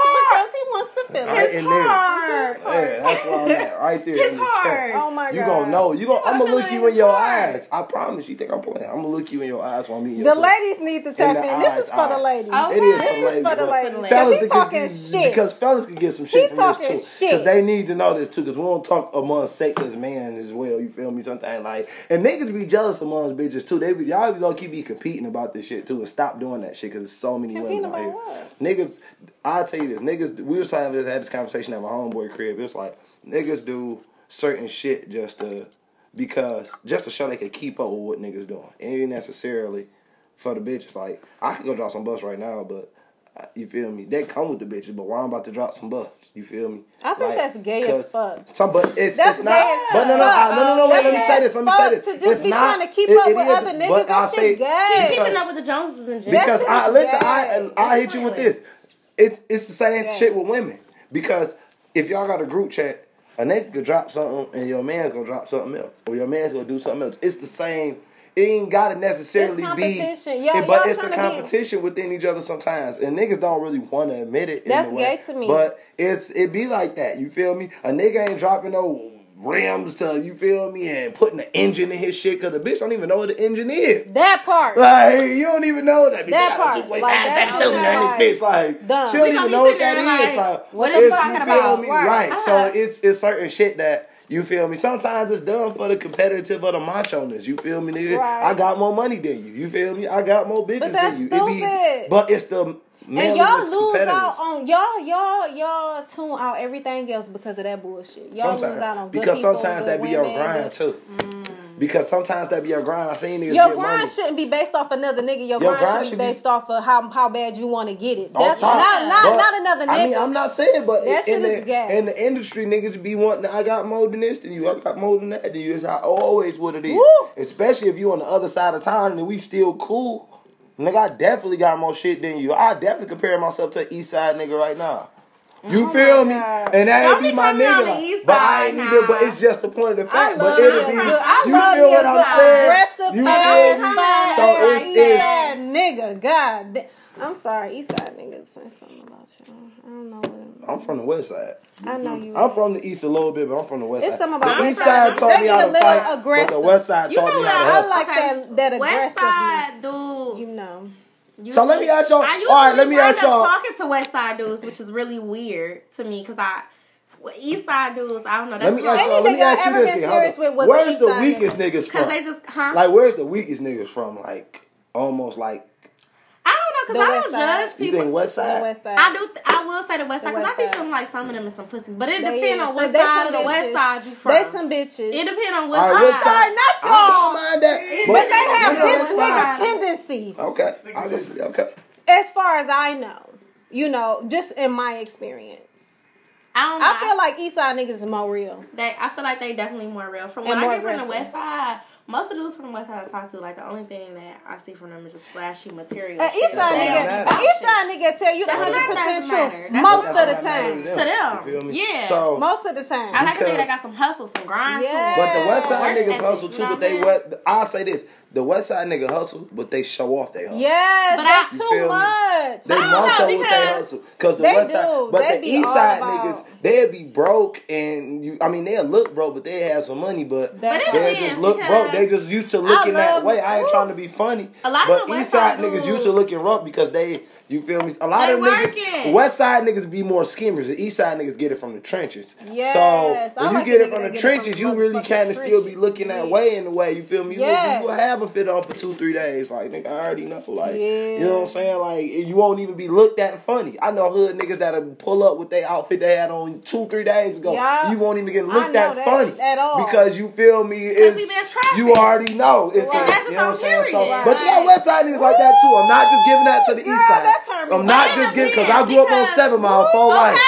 Heart wants to feel Right it. in there. Hard. Yeah, that's where I'm at, right there His in the heart. chest. Oh my god. You god. gonna know. You gonna. I'm gonna look you in in your his heart. eyes. I promise. You think I'm playing? I'm gonna look you in your eyes while I'm eating The your pussy. ladies need to tap the in. This eyes, is for the ladies. Oh, It is This for the is ladies. for the ladies. Fellas Because he talking get- shit. Because fellas can get some shit He from this too. Because they need to know this too. Because we don't talk among sex as man as well. You feel me? Something like and niggas be jealous among bitches too. They be y'all be low key be competing about this shit too. And stop doing that shit because there's so many Competing women out here. what? Niggas, I'll tell you this. Niggas, we was having had this conversation at my homeboy crib. It's like niggas do certain shit just to because just to show they can keep up with what niggas doing. It ain't necessarily for the bitches. Like I could go drop some bus right now, but uh, you feel me? They come with the bitches, but why I'm about to drop some bus? You feel me? I think that's gay as 'cause fuck. Some, but it's That's it's not. as but no, no, fuck. I, no, no, no. Wait, let me say this. Let me say this. to just It's be not- trying to keep it- up it with is, other niggas, but that I shit say- gay. Keeping up with the Joneses in general. because I listen, gay. I I hit you with this. It's it's the same Yeah. shit with women because if y'all got a group chat, a nigga could drop something and your man's gonna drop something else, or your man's gonna do something else. It's the same. It ain't gotta necessarily It's be, competition. It- but it's a tryna be- competition within each other sometimes, and niggas don't really want to admit it. in That's way. gay to me. But it's it be like that. You feel me? A nigga ain't dropping no rims to you feel me and putting the engine in his shit because the bitch don't even know what the engine is. That part. Like you don't even know that. Bitch, That I got a part. 2.5 Like, that's seven cylinder in okay. this bitch. Like Dumb. she don't We even know what sitting that there is. like, Like what it's, you talking feel about? me? Right. Right. Uh-huh. So it's it's certain shit that you feel me. Sometimes it's done for the competitive or the macho-ness. You feel me, nigga? Right. I got more money than you. You feel me? I got more bitches that's than you. It be- stupid. but it's the And y'all lose out on y'all, y'all, y'all tune out everything else because of that bullshit. Y'all lose out on good because people, sometimes good that be your grind too. Mm. Because sometimes that be your grind. I seen niggas Your grind money. shouldn't be based off another nigga. Your, Your grind, grind should be be- based off of how how bad you want to get it. That's not not, not another nigga. I mean, I'm not saying, but That in, the, in the industry, niggas be wanting. I got more than this than you. I got more than that than you. It's always what it is. Woo. Especially if you on the other side of town and we still cool. Nigga, I definitely got more shit than you. I definitely compare myself to an East Side nigga right now. You oh feel me? Oh God. And that Don't be be my coming nigga. on the like- East but I Side ain't either. But it's just the point of the fact. but it'll you. be. I you love feel you what I'm saying? aggressive You ass feel me? fine So ass it's, it's Eastside nigga. God, I'm sorry, Eastside niggas say something about you. I don't know. What, I'm from the West Side. I know you. I'm from the East a little bit, but I'm from the West It's side. something about the West East Side. side taught me how to little fight, but the aggressive. West side You taught know me how to I hustle. like that- that West Side aggressiveness. Dudes. you know. So let me ask y'all- I usually all right, let me wind ask up y'all- talking to West Side dudes, which is really weird to me because I. Well, East Side dudes, I don't know. Let That's me like- ask y'all. Let me ask you this thing. Serious with was Where's the East weakest nigga. niggas Because from? they just, huh? Like, where's the weakest niggas from? Like, almost like I don't know The because I don't Side. judge you people. think West The Side? West Side. I do. Th- I will say the West Side because I West be feeling like some of them is some pussies, but it depends on what side of the West side you from. They some bitches. It depends on what All right, side. side? Sorry, not I don't y'all. mind that. But they have you bitch that's nigga tendencies. Okay, I. Okay. As far as I know, you know, just in my experience, I don't know. I feel like East Side niggas is more real. they. I feel like they definitely more real. From And when more I get from the. West Side, most of the dudes from the West Side I talk to, like the only thing that I see from them is just flashy material. An. East Side all They that nigga, don't matters. be an East Side nigga tell you the That's hundred percent doesn't truth most of the time. To them. You feel me? Yeah. So, Most of the time. I like a nigga Because- that got some hustle, some grind Yeah. to but the West Side Work niggas hustle too. But they what? I'll say this: the West Side nigga hustle, but they show off they hustle. Yes, But that's I- You too me? much. They I don't more know, with they because hustle. Cause the they West Side, do. but They the East Side about- niggas, they'd be broke and you. I mean, they'll look broke, but they have some money, but But they just look broke. They just used to looking I that way. I ain't trying to be funny, A lot of but the West East Side Side niggas used to looking rough because they. You feel me? A lot They of niggas. West Side niggas be more schemers. The East Side niggas get it from the trenches. Yes, so when like you get it from the it from trenches, you really kind of still be looking that way in the way. You feel me? You, Yes. you will have a fit on for two, three days. Like, nigga, I already know. Like, you know what I'm saying? Like, you won't even be looked at funny. I know hood niggas that'll pull up with their outfit they had on two, three days ago. Yeah. You won't even get looked at that funny at all. because you feel me? It's you already know. It's Right. a, you know what I'm saying? So, period. but you got West Side niggas like that too. I'm not just giving that to the Girl, East Side. That turned me I'm not just up giving because I grew up on Seven Mile, four Okay. life.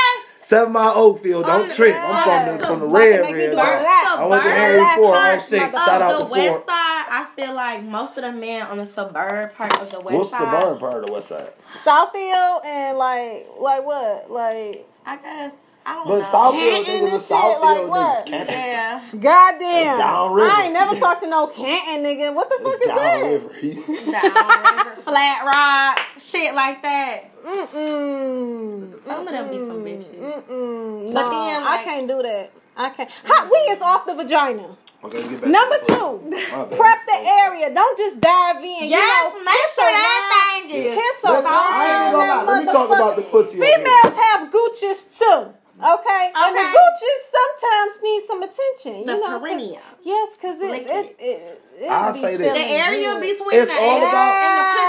Seven Mile Oakfield, don't On the- trip. I'm from the from the About red red do line. I went to Suburban Harry Black Ford on six. Shout out the to west side, I feel like most of the men on the suburb part of the west What's the side. burn part of the West Side? Southfield and like like what? Like I guess I don't But know. Southfield Canton niggas and are shit, like Southfield what? niggas. Canton. Yeah. goddamn. Downriver. I ain't never talked to no Canton nigga. What the fuck It's is that? downriver. Downriver, flat rock, shit like that. Mm-mm. Some of them be some bitches. Mm-mm. But Nah, then, I can't do that. I can't. <laughs> Hot we is off the vagina. Okay, get back Number to the two, pussy. My bad. prep the So- area. Don't just dive in. Yes, you know, make kiss sure that around, thing is Kiss Listen, around I ain't even gonna lie. that Let me talk about the pussy. up here. Females have gooches too. Okay? And the Okay. gooches sometimes need some attention. The you know, 'cause- perineum. Yes, because it, it, it. it, it, I'll say this. The area good. between It's the all anus about- and the pussy.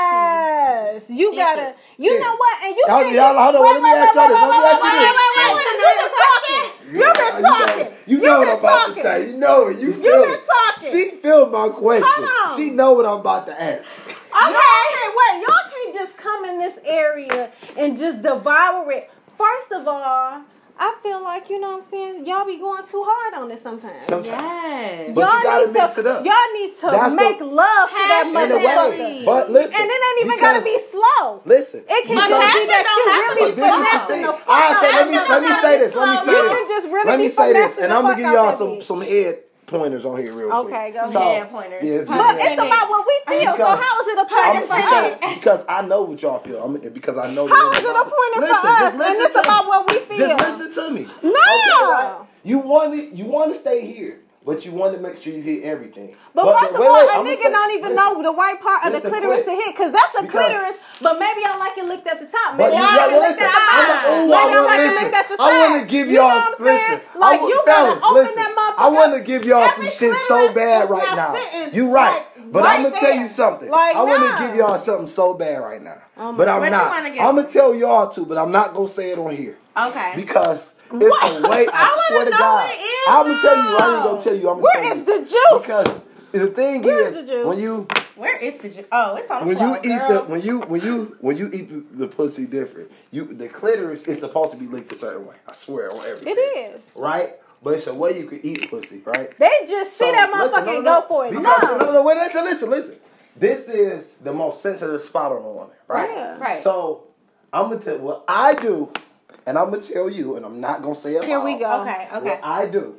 Yes, you gotta. You Yeah. know what? And you Y'all- can't y'all- hold on, wait, let me wait, ask y'all wait, this, let me wait, ask you wait, this. wait, wait, wait, You've been talking. You've been You talking. know- You know what I'm You've about to say. You know it. You You've feel been it. talking. She feel my question. Hold on. She know what I'm about to ask. Okay, okay, wait. Y'all can't just come in this area and just devour it. First of all, I feel like you know what I'm saying. Y'all be going too hard on it sometimes. Sometimes. Yes. But you y'all gotta need mix to, it up. Y'all need to That's the- make love to that Passion motherfucker. But listen. And it ain't even gotta be slow. Listen. It can But just be that don't you really be But this is the finessing thing. the fuck I out said, let me let me say this. Let me say You this. can just really let me be say this, and I'm gonna give y'all some bitch. some head pointers on here real quick. Okay, go Some ahead. pointers. It's Pun it's about what we feel. So how is it a pointer for us? because, because I know what y'all feel. I'm, because I know. How is it a pointer Listen, for us? And it's about me. what we feel. Just listen to me. No. Okay, right? You want to you want to stay here, but you want to make sure you hit everything. But, the- first of all, wait, a I'ma nigga say- don't even listen. know the right part of the Listen clitoris quick. to hit, cause that's the Because- clitoris. But maybe I like it licked at the top. But Maybe you I like it licked listen. at the I'm ooh, Maybe I I want like to it listen. licked at the I want to give You know y'all I'm listen. Like, I, you want- gotta fellas, open listen. that motherfucker I want to give y'all some shit so bad right now. You right, like but right I'm gonna tell you something. Like, I want to give y'all something so bad right now, Oh but I'm not. I'm gonna tell y'all too, but I'm not gonna say it on here Okay. because it's a way. I, I swear wanna God, what it is I'm gonna tell you. I ain't now. gonna tell you. I'm gonna Where tell is you. the juice? Because the thing Where's is, the juice? when you Where is the ju- Oh, it's on the when floor, you eat girl. the when you when you when you eat the, the pussy different, you the clitoris is supposed to be linked a certain way. I swear on everything. It is. right, but it's a way you can eat pussy, right? They just see So, that motherfucker no, and no, go for it. Because, no. no, no, wait, listen, listen, listen. This is the most sensitive spot on a woman, right? Yeah. Right. So I'm gonna tell what I do, and I'm gonna tell you, and I'm not gonna say it. Here we loud. go. Okay, okay. What I do,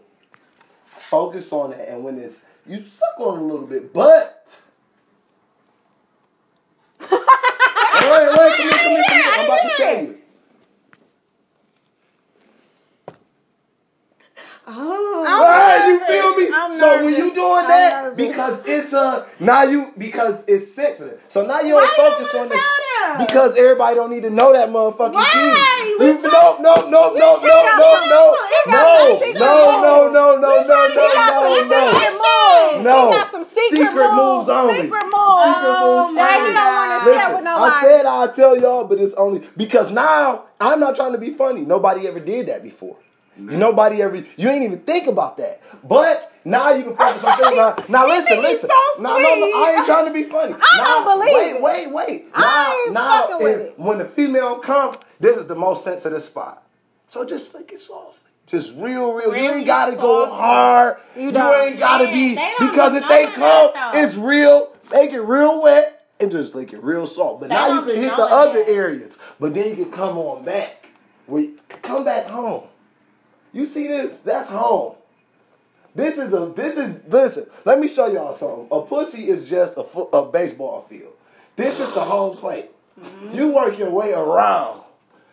focus on it, and when it's you suck on it a little bit, but. <laughs> wait, wait, wait, come here, come here, come here. I'm about to tell you. <laughs> Oh. I'm Right, you nervous. feel me? I'm so when nervous. you doing that, because it's a now you because it's sensitive. So now you Why don't you focus don't on wanna this tell because everybody don't need to know that motherfucking Why? key. We You- try- no, no, no, we no, try no, to no, get no, some- we got no, some secret no, no, moves. no, no, no, We got no, some no, secret no. moves. No. We got some secret, Secret moves only. Secret moves. Secret moves that only. he don't want to share Listen, with I nobody. said I'll tell y'all, but it's only because now I'm not trying to be funny. Nobody ever did that before. Nobody ever. You ain't even think about that. But now you can focus on things. <laughs> Now, now listen, listen. so no, no, no. I ain't trying to be funny. <laughs> I now, don't believe wait, it. Wait, wait, I Now, now, if- it. when the female come, this is the most sensitive spot. So just lick it softly. Just real, real. you ain't gotta go hard. You You, ain't gotta be because if they come, it's real. Make it real wet and just lick it real soft. But They now you can hit the other that. areas. But then you can come on back. We come back home. You see this? That's home. This is a this is listen. Let me show y'all something. A pussy is just a fo- a baseball field. This is the home plate. Mm-hmm. You work your way around.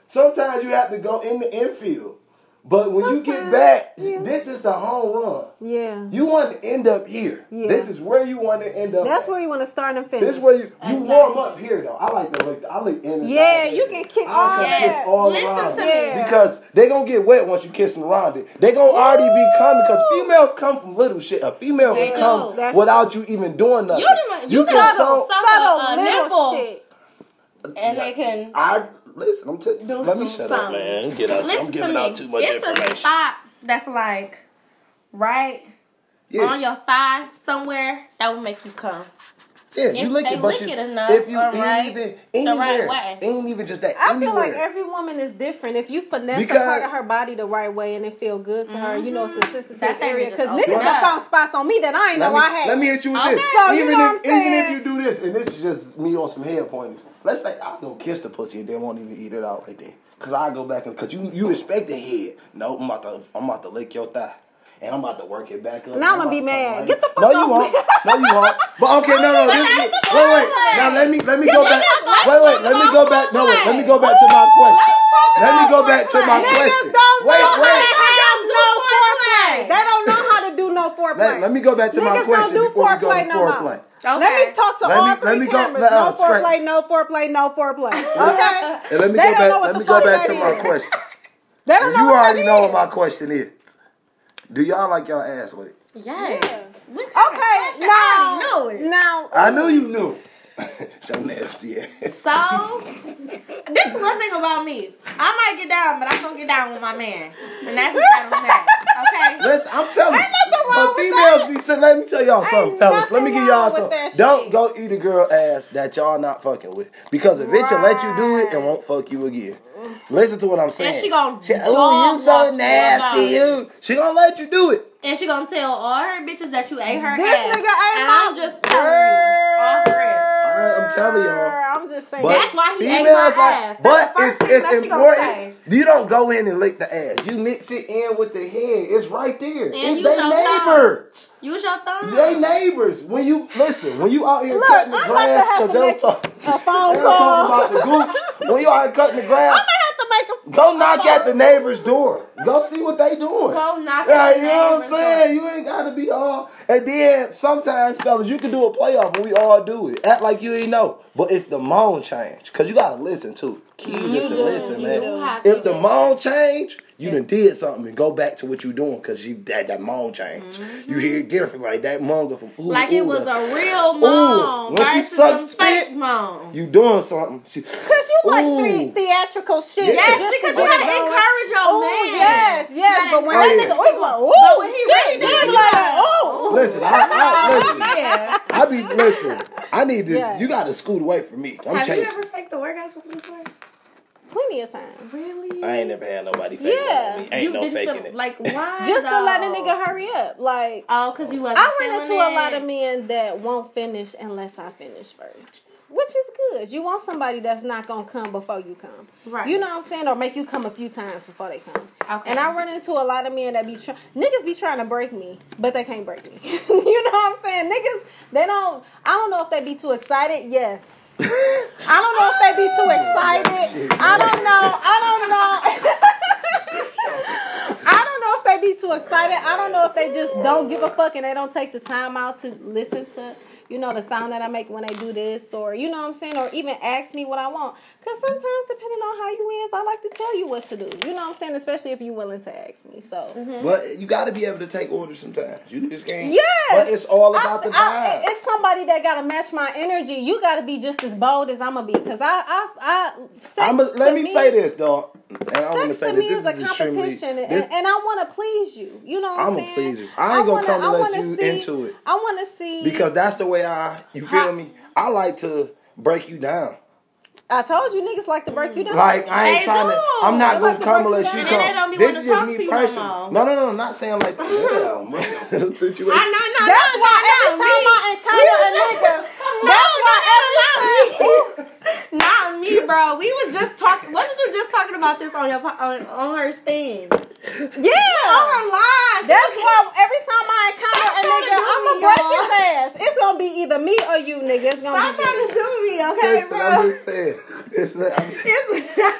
Sometimes you have to go in the infield. But when you get back, yeah. this is the home run. Yeah. You want to end up here. Yeah. This is where you want to end up. That's at. where you want to start and finish. This is where you you warm up here though. I like to lick. I lick in. and Yeah, you here. can kick I all can that. kiss all Listen around to it. me. Because they gonna get wet once you kiss them around it. They gonna already be coming because females come from little shit. A female They can come That's without you even doing nothing. You didn't- you can said so. some- subtle a uh, little nipple. shit. and they can I listen. I'm t- do let me some shut up, something. man. Get out. Listen I'm giving to me. out too much it's information. a spot that's like right yeah, on your thigh somewhere that will make you come. yeah. You lick they it, but lick you, it enough, if you all ain't right, even the anywhere, right way. ain't even just that. I anywhere. feel like every woman is different. If you finesse a part of her body the right way and it feel good to her, you know it's a sensitive That area. Because niggas up. have found spots on me that I ain't Let know me, I had. let me hit you with Okay. this. So, you even know if what I'm even if you do this, and this is just me on some head pointers. Let's say I go kiss the pussy and then won't even eat it out right there. Cause I go back and cause you you expect the head. No, I'm about to I'm about to lick your thigh. And I'm about to work it back up. Now I'm and gonna be about to come mad. right Get the fuck No, you won't. <laughs> No, you won't. But okay, no, no. <laughs> This is, that's wait, wait. Now let me let me go back. Wait, wait. Let me go back. No, wait. Let me go back to my question. Let me go back to my foreplay. question. Niggas don't Wait, know wait. how to Don't do do no foreplay. foreplay. They don't know how to do no foreplay. Let, let me go back to my question don't do before we go to no more. foreplay. Okay. Let me talk to Let all me- three let me go- cameras. let- no uh, scratch. foreplay, no foreplay, no foreplay. <laughs> Okay. And let me They go back. Let me go back that to my question. <laughs> They don't And know you what that already know is. what my question is. Do y'all like y'all ass licked? Yes. Yes. What kind Okay, now, I know it. now, I knew you knew. So nasty ass. So, this is one thing about me. I might get down, but I'm gonna get down with my man, and that's that I'm that. Okay. Listen, I'm telling you. But females be so let me tell y'all something, fellas. Let me give y'all something. Don't go eat a girl ass that y'all not fucking with. Because if it'll let you do it and won't fuck you again. Listen to what I'm saying. she gonna She, oh, you so nasty. You. She gonna let you do it. And she gonna tell all her bitches that you ate her this ass. nigga ain't and my I'm just telling you, rip. Alright, I'm telling y'all. I'm just saying. But That's why he ate females my like- ass. That's But the it's first thing it's that important. say. You don't go in and lick the ass. You mix it in with the head. It's right there. And it's use they your thumb. neighbors. Use your thumb. They neighbors. When you listen, when you out here Look, cutting the I'm about grass, because they was make talking, a phone they was call. talking about the gooch. When you out here cutting the grass, I have to make a go knock at the neighbor's door. Go see what they doing. Go knock Yeah, at the you know what I'm neighbor's saying? You ain't gotta be all. And then sometimes, fellas, you can do a playoff and we all do it. Act like you ain't know. But if the moan change, cause you gotta listen too. Key is to listen, man. do have to If the moan change, you done did something and go back to what you doing, cause you that that moan change. You hear it different, like that moan go from ooh, Mm-hmm. Like it was a real moan when she versus sucks some fake spit, moan. You doing something? She, Cause you like Ooh. the- theatrical shit. Yes, Yes, because you gotta encourage your Oh man. yes, yes. But when that yeah. nigga, oh, like, ooh, But when he shit, ready, then then you you like, like, oh, listen, I, I, <laughs> listen. Yeah. I be listen. I need to. Yeah. You got to scoot away from me. I'm Have you chasing. ever faked the orgasm before? Plenty of times. Really? I ain't never had nobody fake Yeah. on me. Ain't you no did you faking feel, it. like <laughs> why? Just to let a though? nigga hurry up, like. Oh, cause you wasn't. I run into it. a lot of men that won't finish unless I finish first. Which is good. You want somebody that's not gonna come before you come. Right. You know what I'm saying? Or make you come a few times before they come. Okay. And I run into a lot of men that be trying niggas be trying to break me, but they can't break me. <laughs> you know what I'm saying? Niggas they don't I don't know if they be too excited. Yes. I don't know if they be too excited. I don't know. I don't know. <laughs> I don't know if they be too excited. I don't know if they just don't give a fuck and they don't take the time out to listen to, you know, the sound that I make when I do this or, you know what I'm saying, or even ask me what I want. Because sometimes, depending on how you is, I like to tell you what to do. You know what I'm saying? Especially if you're willing to ask me. So, mm-hmm. But you got to be able to take orders sometimes. You just can't. Yes. But it's all about I- the I- vibe. it's somebody that gotta match my energy. You gotta be just as bold as I'm gonna be, cause I, I, I. Sex I'm a, let to me, say this, dog. And I want to Sex say to this. me This is a is competition, and, this- and I want to please you. You know what I'm I'ma please you. I ain't gonna wanna- come I unless you see- into it. I want to see because that's the way I. You feel How- me? I like to break you down. I told you niggas like to break you down. Like I ain't They trying do. to. I'm not They gonna like come unless you come. they don't be this is just me you no No, no, no, not saying like <laughs> man. <laughs> situation. I know, no, that's no, why no, every no, time me. I encounter a <laughs> nigga, that's why every time. Not me, bro. We was just talking. Wasn't you just talking about this on your on, on her thing? Yeah. On her live. That's why every time I encounter a Stop trying nigga, to I'ma me, break y'all. his ass. It's gonna be either me or you, nigga. It's gonna Stop be trying you. to do me, okay, Listen, I'm bro? just saying. It's, I'm, It's-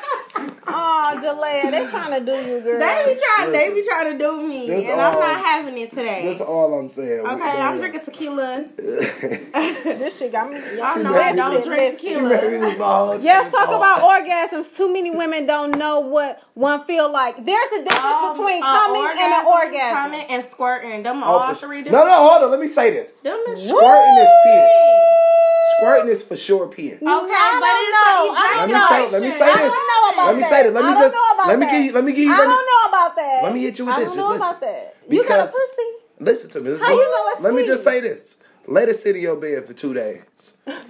<laughs> <laughs> Oh, Jalea, they trying to do you, girl. They be trying. They be trying to do me, That's and I'm not having it today. That's all I'm saying. Okay, I'm drinking tequila. <laughs> this shit got me. Y'all She know made I me don't sick. drink tequila. me lose my whole Yes, talk about orgasms. Too many women don't know what one feel like. There's a difference Um, between a coming and an orgasm. coming and squirting. Them Oh, all for- three No, no, hold on. Let me say this. Them is Squirting is peeing. Squirting is for sure peeing. Okay, I but it's know. Let me say. Let me say I this. don't know about Let me say this. Let me I don't just. know about Let me that. give you. Let me give you. I don't know about that. Let me hit you with this. I don't Just know listen. about that. You got a pussy? Listen to me. How you know it's Let me just say this. Let it sit in your bed for two days.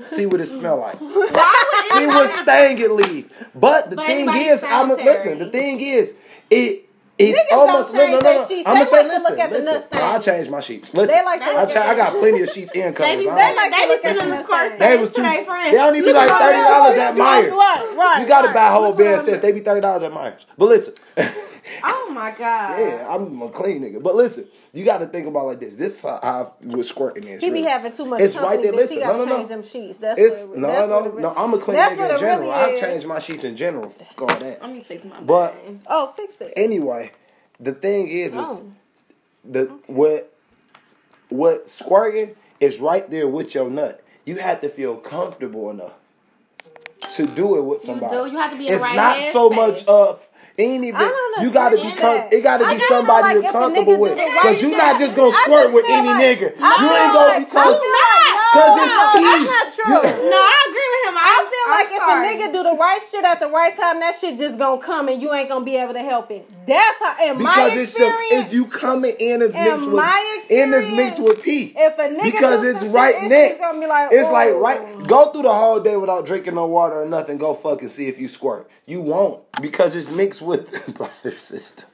See what it smell like. <laughs> Why See what stain it leave. But the But thing is, I'm a, listen. The thing is, it. It's Niggas almost don't no, no, no, no. I'm gonna say, like to listen, look at the listen. nut No, I changed my sheets. Listen, They like to I, look I got plenty of sheets and covers. They be I saying they be look sending the the squirt. They was too. their friends. They only be Look like thirty dollars at Meijer. Right, right. You got to right. buy whole bed around sets. They be thirty dollars at Meijer. But listen, <laughs> Oh my god. yeah, I'm a clean nigga. But listen, you got to think about like this. This is how I was squirting is. He be having too much It's company. right there. Listen, no, no, no. change them sheets. That's It's what it, no, that's no, what it, no. I'm a clean nigga in it general. really I've is. changed my sheets in general. Fuck all that. Let me fix my But brain. Oh, fix it. anyway, the thing is, is Oh. the what what squirting is right there with your nut. You have to feel comfortable enough to do it with somebody. do. You have to be in the It's right not so headspace. much of. Ain't even I don't know. you gotta be com- it gotta be somebody like you're comfortable with. Cause you're not just gonna I squirt just with feel any like- nigga. I You feel ain't gonna be because I Cause no, it's no, pee. That's not true. No, I agree with him. I I'm, feel I'm like if a nigga do the right shit at the right time, that shit just gonna come and you ain't gonna be able to help it. That's how, in my Because it's, experience, it's you coming in as In mixed with my in as mixed with pee. if a nigga because do it's right shit, it's next. just gonna be like, it's like right. Go through the whole day without drinking no water or nothing. Go fucking see if you squirt. You won't because it's mixed with the <laughs> bladder system.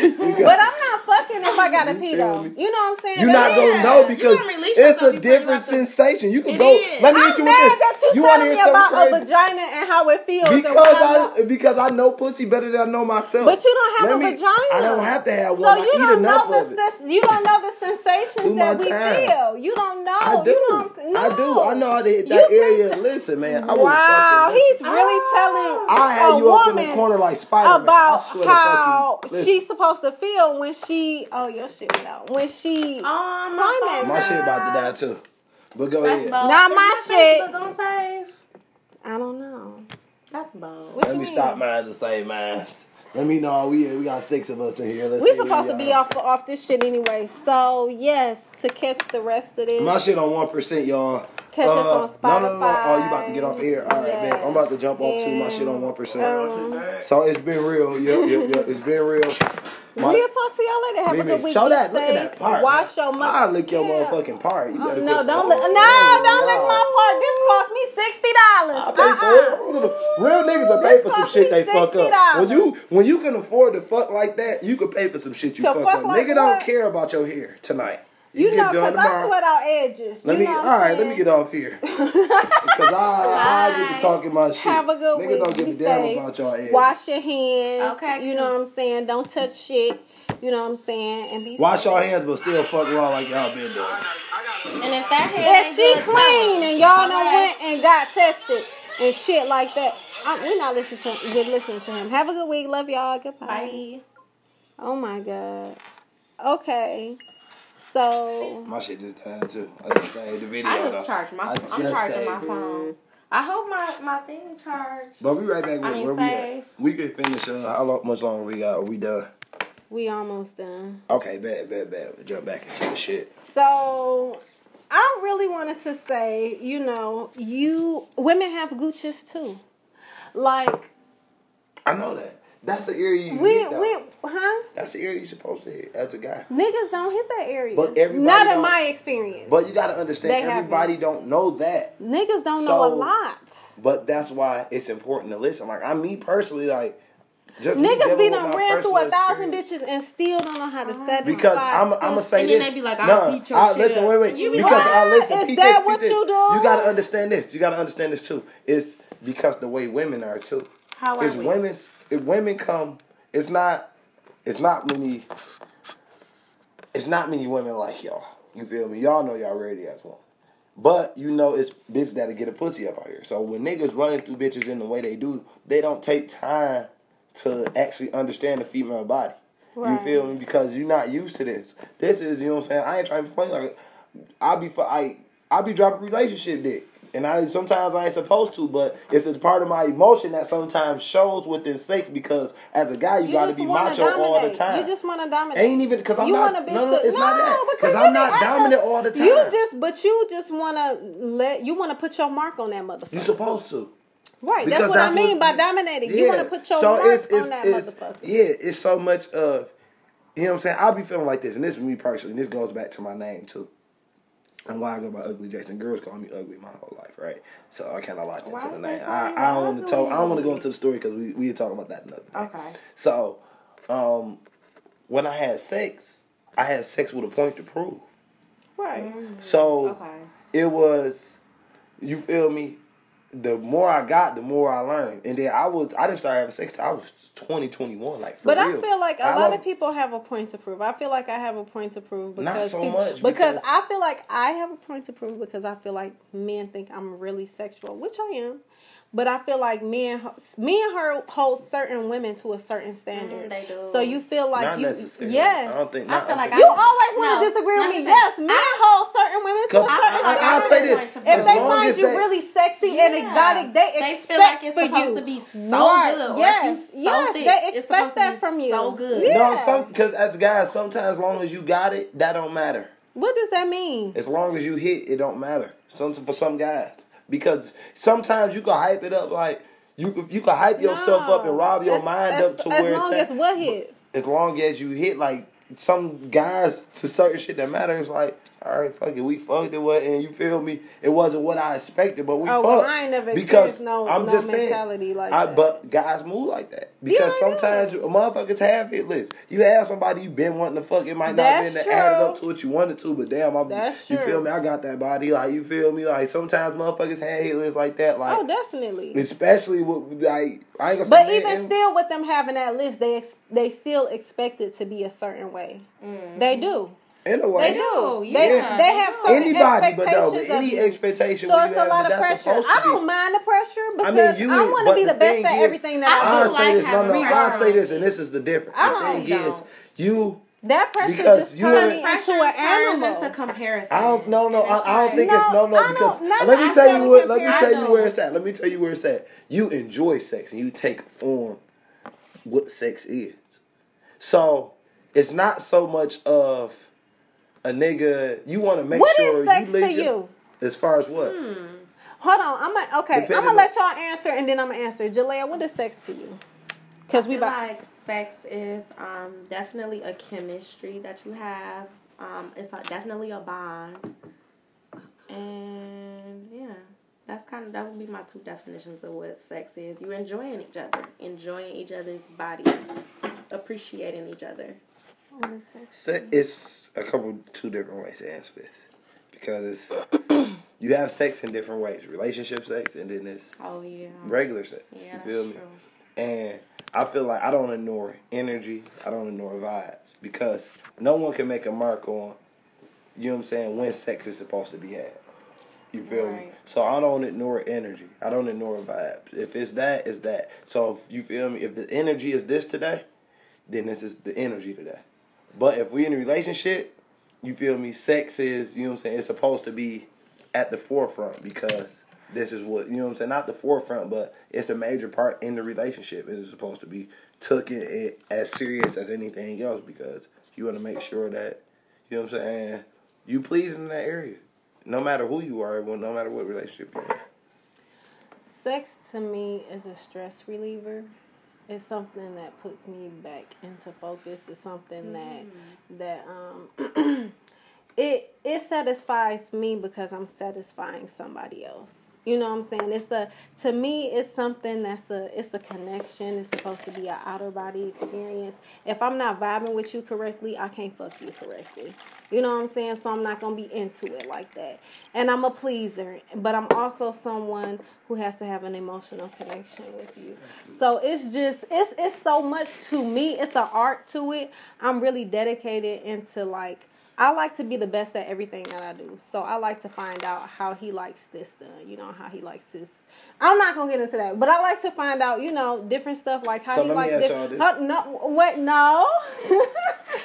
You got- But I'm not fucking if I gotta You pee though. You know what I'm saying? You're not That's gonna know because it's a different sensation. You can It go. is. Let me I'm hit you mad with this. that you, you wanna telling me hear about crazy? a vagina and how it feels. Because I know. I because I know pussy better than I know myself. But you don't have Let a me- vagina. I don't have to have one. I you eat don't enough know the it. sens- you don't know the sensations that we time. feel. You don't know. I do. You know what I'm? I do. I know how to hit that can't area. t- Listen, man. I Wow, he's really telling ah. I had a you up in woman the corner like Spider about how fucking, she's supposed to feel when she. Oh, your shit went out. When she. Oh, my, Climax. My shit about to die too. But go That's ahead. bold. Not Is my Facebook shit. gonna save? I don't know. That's bold. What Let me mean? stop mine to say mine. Let me know. We we got six of us in here. Let's We see supposed to be off off this shit anyway. So yes, to catch the rest of this. My shit on one percent, y'all. Catch us Uh, on No, no, no, no. Oh, you Spotify. about to get off air? All right, Yeah. man. I'm about to jump off too. My shit on one percent. um, So it's been real. Yep, yep, yep. <laughs> It's been real. My- we'll talk to y'all later. Have a good week. show Be that. Look at that part. Wash your mouth. I'll lick your Yeah. motherfucking part. You better no, quit- don't Oh, lick. No, don't lick my part. This cost me sixty dollars. I pay for. Real niggas are pay for some cost shit me they fuck up. When you when you can afford to fuck like that, you can pay for some shit you To fuck, fuck up. like Nigga don't care about your hair tonight. You, get know, because I tomorrow. sweat out edges. Let you me know all what Let me get off here <laughs> because I, I get to talking my shit. Have a good Niggas week. don't give a damn about y'all edges. Wash your hands. Okay, You know what I'm saying? Don't touch shit. You know what I'm saying? And be Wash safe. your hands, but still fuck around like y'all been doing. And if that head If she clean and y'all done Okay. went and got tested and shit like that, I'm, we're not listening to we're listening to him. Have a good week. Love y'all. Goodbye. Bye. Oh my god. Okay. So My shit just died too. I just saved the video. I just charged my. I I'm just charging my phone. I hope my my thing charged. But we right back with I mean, where we at. We could finish. Uh, how long, much longer we got? Are we done? we almost done. Okay, bad, bad, bad. Jump back into the shit. So I really wanted to say, you know, you women have gooches too. Like I know that. That's the area you we hit, though. we huh? That's the area you're supposed to hit as a guy. Niggas don't hit that area. But everybody not in my experience. But you gotta understand, They haven't. everybody don't know that. Niggas don't know a lot. But that's why it's important to listen. Like I, me personally, like just me Niggas dealing be with done my ran through a thousand experience. bitches and still don't know how to satisfy. Because I'm, I'm gonna say And then they be like, I'll Nah, beat your I- shit listen, wait, wait. You be because like, I listen. "Is peep that this, peep what this. you do?" You gotta understand this. You gotta understand this too. It's because the way women are too. How are It's we? women's. If women come, it's not. It's not many. It's not many women like y'all. You feel me? Y'all know y'all ready as well. But you know it's bitches that'll get a pussy up out here. So when niggas running through bitches in the way they do, they don't take time to actually understand the female body. Right. You feel me? Because you're not used to this. This is, you know what I'm saying? I ain't trying to funny. Like, I be, fu- I, I be dropping relationship dick. And I sometimes I ain't supposed to, but it's a part of my emotion that sometimes shows within sex because as a guy you, You gotta be wanna macho all the time. You just want to dominate. Ain't even because I'm you not. be no, no, it's not that. because I'm not dominant all the time. You just, but you just want to let you want to put your mark on that motherfucker. You supposed to. right? because That's what that's I mean what- by dominating. You want to put your so mark it's, it's, on that it's, motherfucker. Yeah, it's so much of, you know what I'm saying? I'll be feeling like this, and this is me personally, and this goes back to my name too. And why I go by Ugly Jason. Girls call me ugly my whole life, right? So I kind of locked into the name. I, I don't want to talk. I don't want to go into the story because we we talk about that another day. Okay. So, um, when I had sex, I had sex with a point to prove. Right. So Okay. it was, you feel me? The more I got, the more I learned, and then I was I didn't start having sex till I was 20, 21, like for But real. I feel like a I lot don't- of people have a point to prove. I feel like I have a point to prove Not because so people- much, because, because- I feel like I have a point to prove because I feel like men think I'm really sexual, which I am. But I feel like men, me and her hold certain women to a certain standard. Mm, they do. So you feel like Not you, yes. I don't think. I feel like You I- always want No, to disagree with me. me Yes, men hold certain women to a certain I, I, standard. I'll say this: If if they find you they- really sexy and exotic, they, They expect feel like it's for supposed you. to be so Right. good, or if Yes, you so yes, thick, they it's expect supposed to that be from you. so good. Yeah. no, some because as guys, sometimes as long as you got it, that don't matter. What does that mean? As long as you hit, it don't matter. Some for some guys, because sometimes you can hype it up like you you can hype yourself up and rob your As- mind as, up to as where long it's at. as what hit. as long as you hit like some guys to certain shit that matters like all right fuck it we fucked it what and you feel me it wasn't what I expected but we Oh, fucked well, I ain't never because no- I'm no just mentality saying like I, that. but guys move like that because Yeah, sometimes you- motherfuckers have hit lists you have somebody you been wanting to fuck it might not have been that added true. up to what you wanted to but damn I'm, That's you true. feel me I got that body like you feel me like sometimes motherfuckers have hit lists like that like Oh, definitely. especially with like I ain't gonna But man, even and- still, with them having that list, they ex- they still expect it to be a certain way. Mm-hmm. They do. In a way They do. do, They, yeah, they they have do. certain anybody but though, expectations but of any you. expectation So it's you a lot of pressure. I don't mind the pressure because mean, you- I want to be the the best at is- everything that I I I'll do. do say like this. No, no. I'll pressure. say this, and this is the difference. I The don't thing is, know. you. That pressure Because just you turns and- me Pressure into an turns animal. into comparison. I don't. No, no. I, I don't like- think it's no, no. No, Because don't- let me tell you what. Let me tell you where it's at. Let me tell you where it's at. You enjoy sex and you take on what sex is. So it's not so much of a nigga. You want to make What is sure sex you to live your- you? As far as what? Hold on, I'm gonna okay. Depending I'm gonna let y'all answer and then I'm gonna answer. Jalea, what is sex to you? Because we I feel about like sex is um, definitely a chemistry that you have. Um, it's a, definitely a bond, and yeah, that's kind of that would be my two definitions of what sex is. You enjoying each other, enjoying each other's body, appreciating each other. What is sex? Se- It's a couple, two different ways to answer this because <clears throat> you have sex in different ways: relationship sex, and then it's Oh yeah, regular sex. yeah, you feel me? true. And I feel like I don't ignore energy. I don't ignore vibes because no one can make a mark on. You know what I'm saying? When sex is supposed to be had. You feel me? So I don't ignore energy. I don't ignore vibes. If it's that, it's that. So if you feel me? If the energy is this today, then this is the energy today. But if we in a relationship, you feel me? Sex is, you know what I'm saying? It's supposed to be at the forefront because this is what, you know what I'm saying? Not the forefront, but it's a major part in the relationship. It is supposed to be took it, as serious as anything else because you want to make sure that, you know what I'm saying? You please in that area. No matter who you are, no matter what relationship you're in. Sex to me is a stress reliever. It's something that puts me back into focus. It's something that that um <clears throat> it it satisfies me because I'm satisfying somebody else. You know what I'm saying? It's a to me it's something that's a it's a connection. It's supposed to be an outer body experience. If I'm not vibing with you correctly, I can't fuck you correctly. You know what I'm saying? So I'm not gonna be into it like that. And I'm a pleaser, but I'm also someone who has to have an emotional connection with you. So it's just it's it's so much to me. It's an art to it. I'm really dedicated into like I like to be the best at everything that I do. So I like to find out how he likes this done. You know how he likes this. I'm not gonna get into that, but I like to find out, you know, different stuff like how So he let me likes. ask diff- y'all this. No, what? No.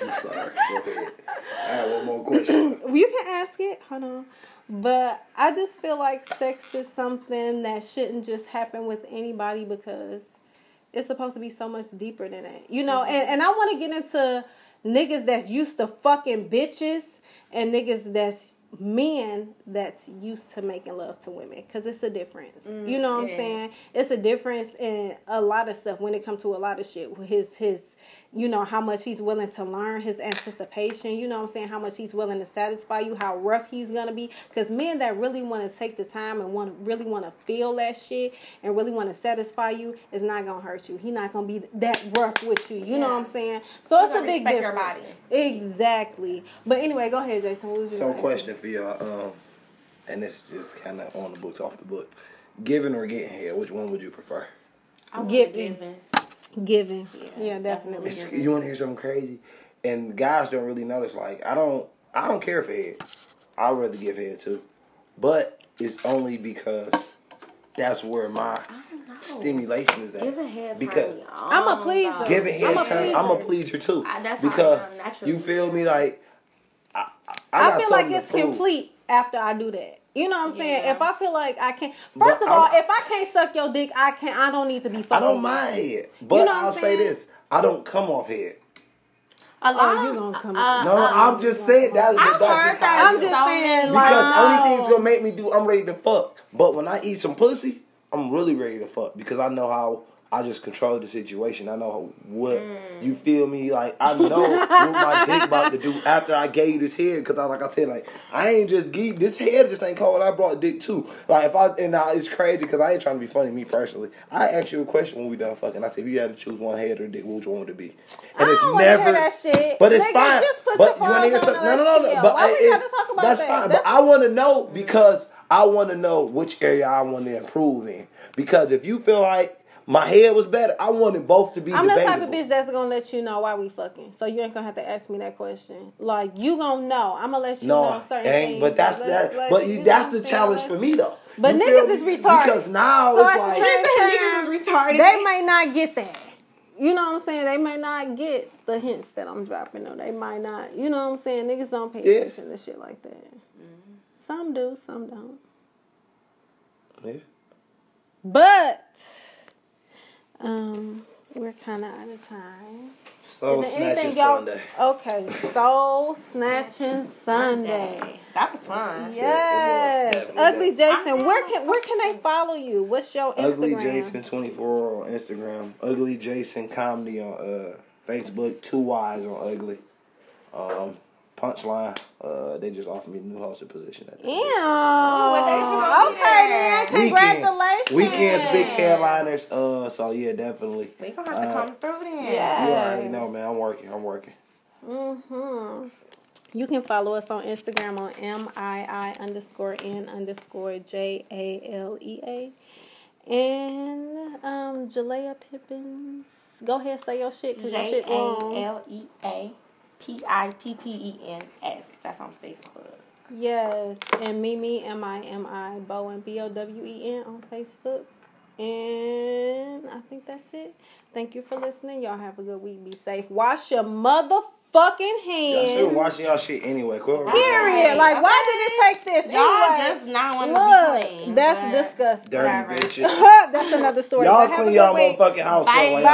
I'm sorry. I have one more question. <coughs> you can ask it. Hold on. But I just feel like sex is something that shouldn't just happen with anybody because it's supposed to be so much deeper than that. You know, and, and I want to get into niggas that's used to fucking bitches and niggas that's men that's used to making love to women because it's a difference. Mm, you know what I'm saying? It's a difference in a lot of stuff when it comes to a lot of shit. His his you know how much he's willing to learn his anticipation you know what i'm saying how much he's willing to satisfy you how rough he's gonna be because men that really want to take the time and want really want to feel that shit and really want to satisfy you is not gonna hurt you he's not gonna be that rough with you you know what i'm saying so it's a big respect your difference body. exactly but anyway go ahead jason what was your So, answer? question for y'all, um, and this is just kind of on the books, off the book. Giving or getting here, which one would you prefer? I want Give giving. Giving Yeah, yeah, definitely It's- you want to hear something crazy? And guys don't really notice. Like, I don't, I don't care for head. I'd rather give head too, but it's only because that's where my stimulation is at. Giving head because turn me I'm a on, pleaser. though. giving I'm head a turn, I'm a pleaser. pleaser too. I- that's how I because am you feel me like I, I, I I, feel like it's complete after I do that. You know what I'm saying? Yeah. If I feel like I can't, But first of all, I'm- if I can't suck your dick, I can't. I don't need to be. Fucking I don't mind head, but know I'm I'll say this: I don't come off head. A lot Oh, you gonna come? uh, No, uh, I'm just saying that's, I've that's heard just how that. I I'm just so saying, many like, Because no. only thing's gonna make me do, I'm ready to fuck. But when I eat some pussy, I'm really ready to fuck because I know how I just control the situation. I know what mm. you feel me like. I know what my <laughs> dick about to do after I gave this head because I like I said like I ain't just give this head just ain't cold. I brought dick too. Like if I and now it's crazy because I ain't trying to be funny. Me personally, I asked you a question when we done fucking. I said if you had to choose one head or dick, which one would it be? I don't wanna hear that shit. But it's Nigga, fine. just put but you hear paws something? that No, no, no. But Why we it- gotta talk about that's that? fine. That's- But I want to know because I want to know which area I want to improve in. Because if you feel like my head was better, I wanted both to be I'm the type of bitch that's gonna let you know why we fucking. So you ain't gonna have to ask me that question. Like you gonna know. I'm gonna let you no, know certain ain't. things. But that's Let's- that. let's- But you, know that's the challenge Let's- for me though. But You niggas is retarded. Because now So it's at the like time, Niggas is retarded. They may not get that. You know what I'm saying? They may not get the hints that I'm dropping. Or they might not. You know what I'm saying? Niggas don't pay Yeah. attention to shit like that. Some do, some don't. Yeah. But um, we're kind of out of time. Soul snatching Sunday. Okay, soul snatching <laughs> Sunday. That was fun. Yes, definitely Ugly. Jason. Where can where can they follow you? What's your Instagram? Ugly Jason twenty four on Instagram. Ugly Jason comedy on uh, Facebook. Two Y's on Ugly. Um, punchline. Uh, they just offered me the new hosted position. At the Ew. what days you okay, there? then congratulations. Weekends, big headliners. Uh, so yeah, definitely. We gonna have to Uh, come through then. yeah. You already know, man. I'm working. I'm working. Mm hmm You can follow us on Instagram on M I I underscore N underscore J A L E A. And um Jalea Pippens. Go ahead, say your shit because your shit A wrong. L E A P I P P E N S. That's on Facebook. Yes. And Mimi M I M I Bowen B O W E N on Facebook. And I think that's it. Thank you for listening. Y'all have a good week. Be safe. Wash your motherfucking Y'all should hands. watch y'all shit anyway. Quit Period. Like, why did it take this? Y'all anyway? just not want to be clean. that's disgusting. Dirty bitches. <laughs> that's another story. Y'all But clean y'all week. motherfucking house up Bye. while y'all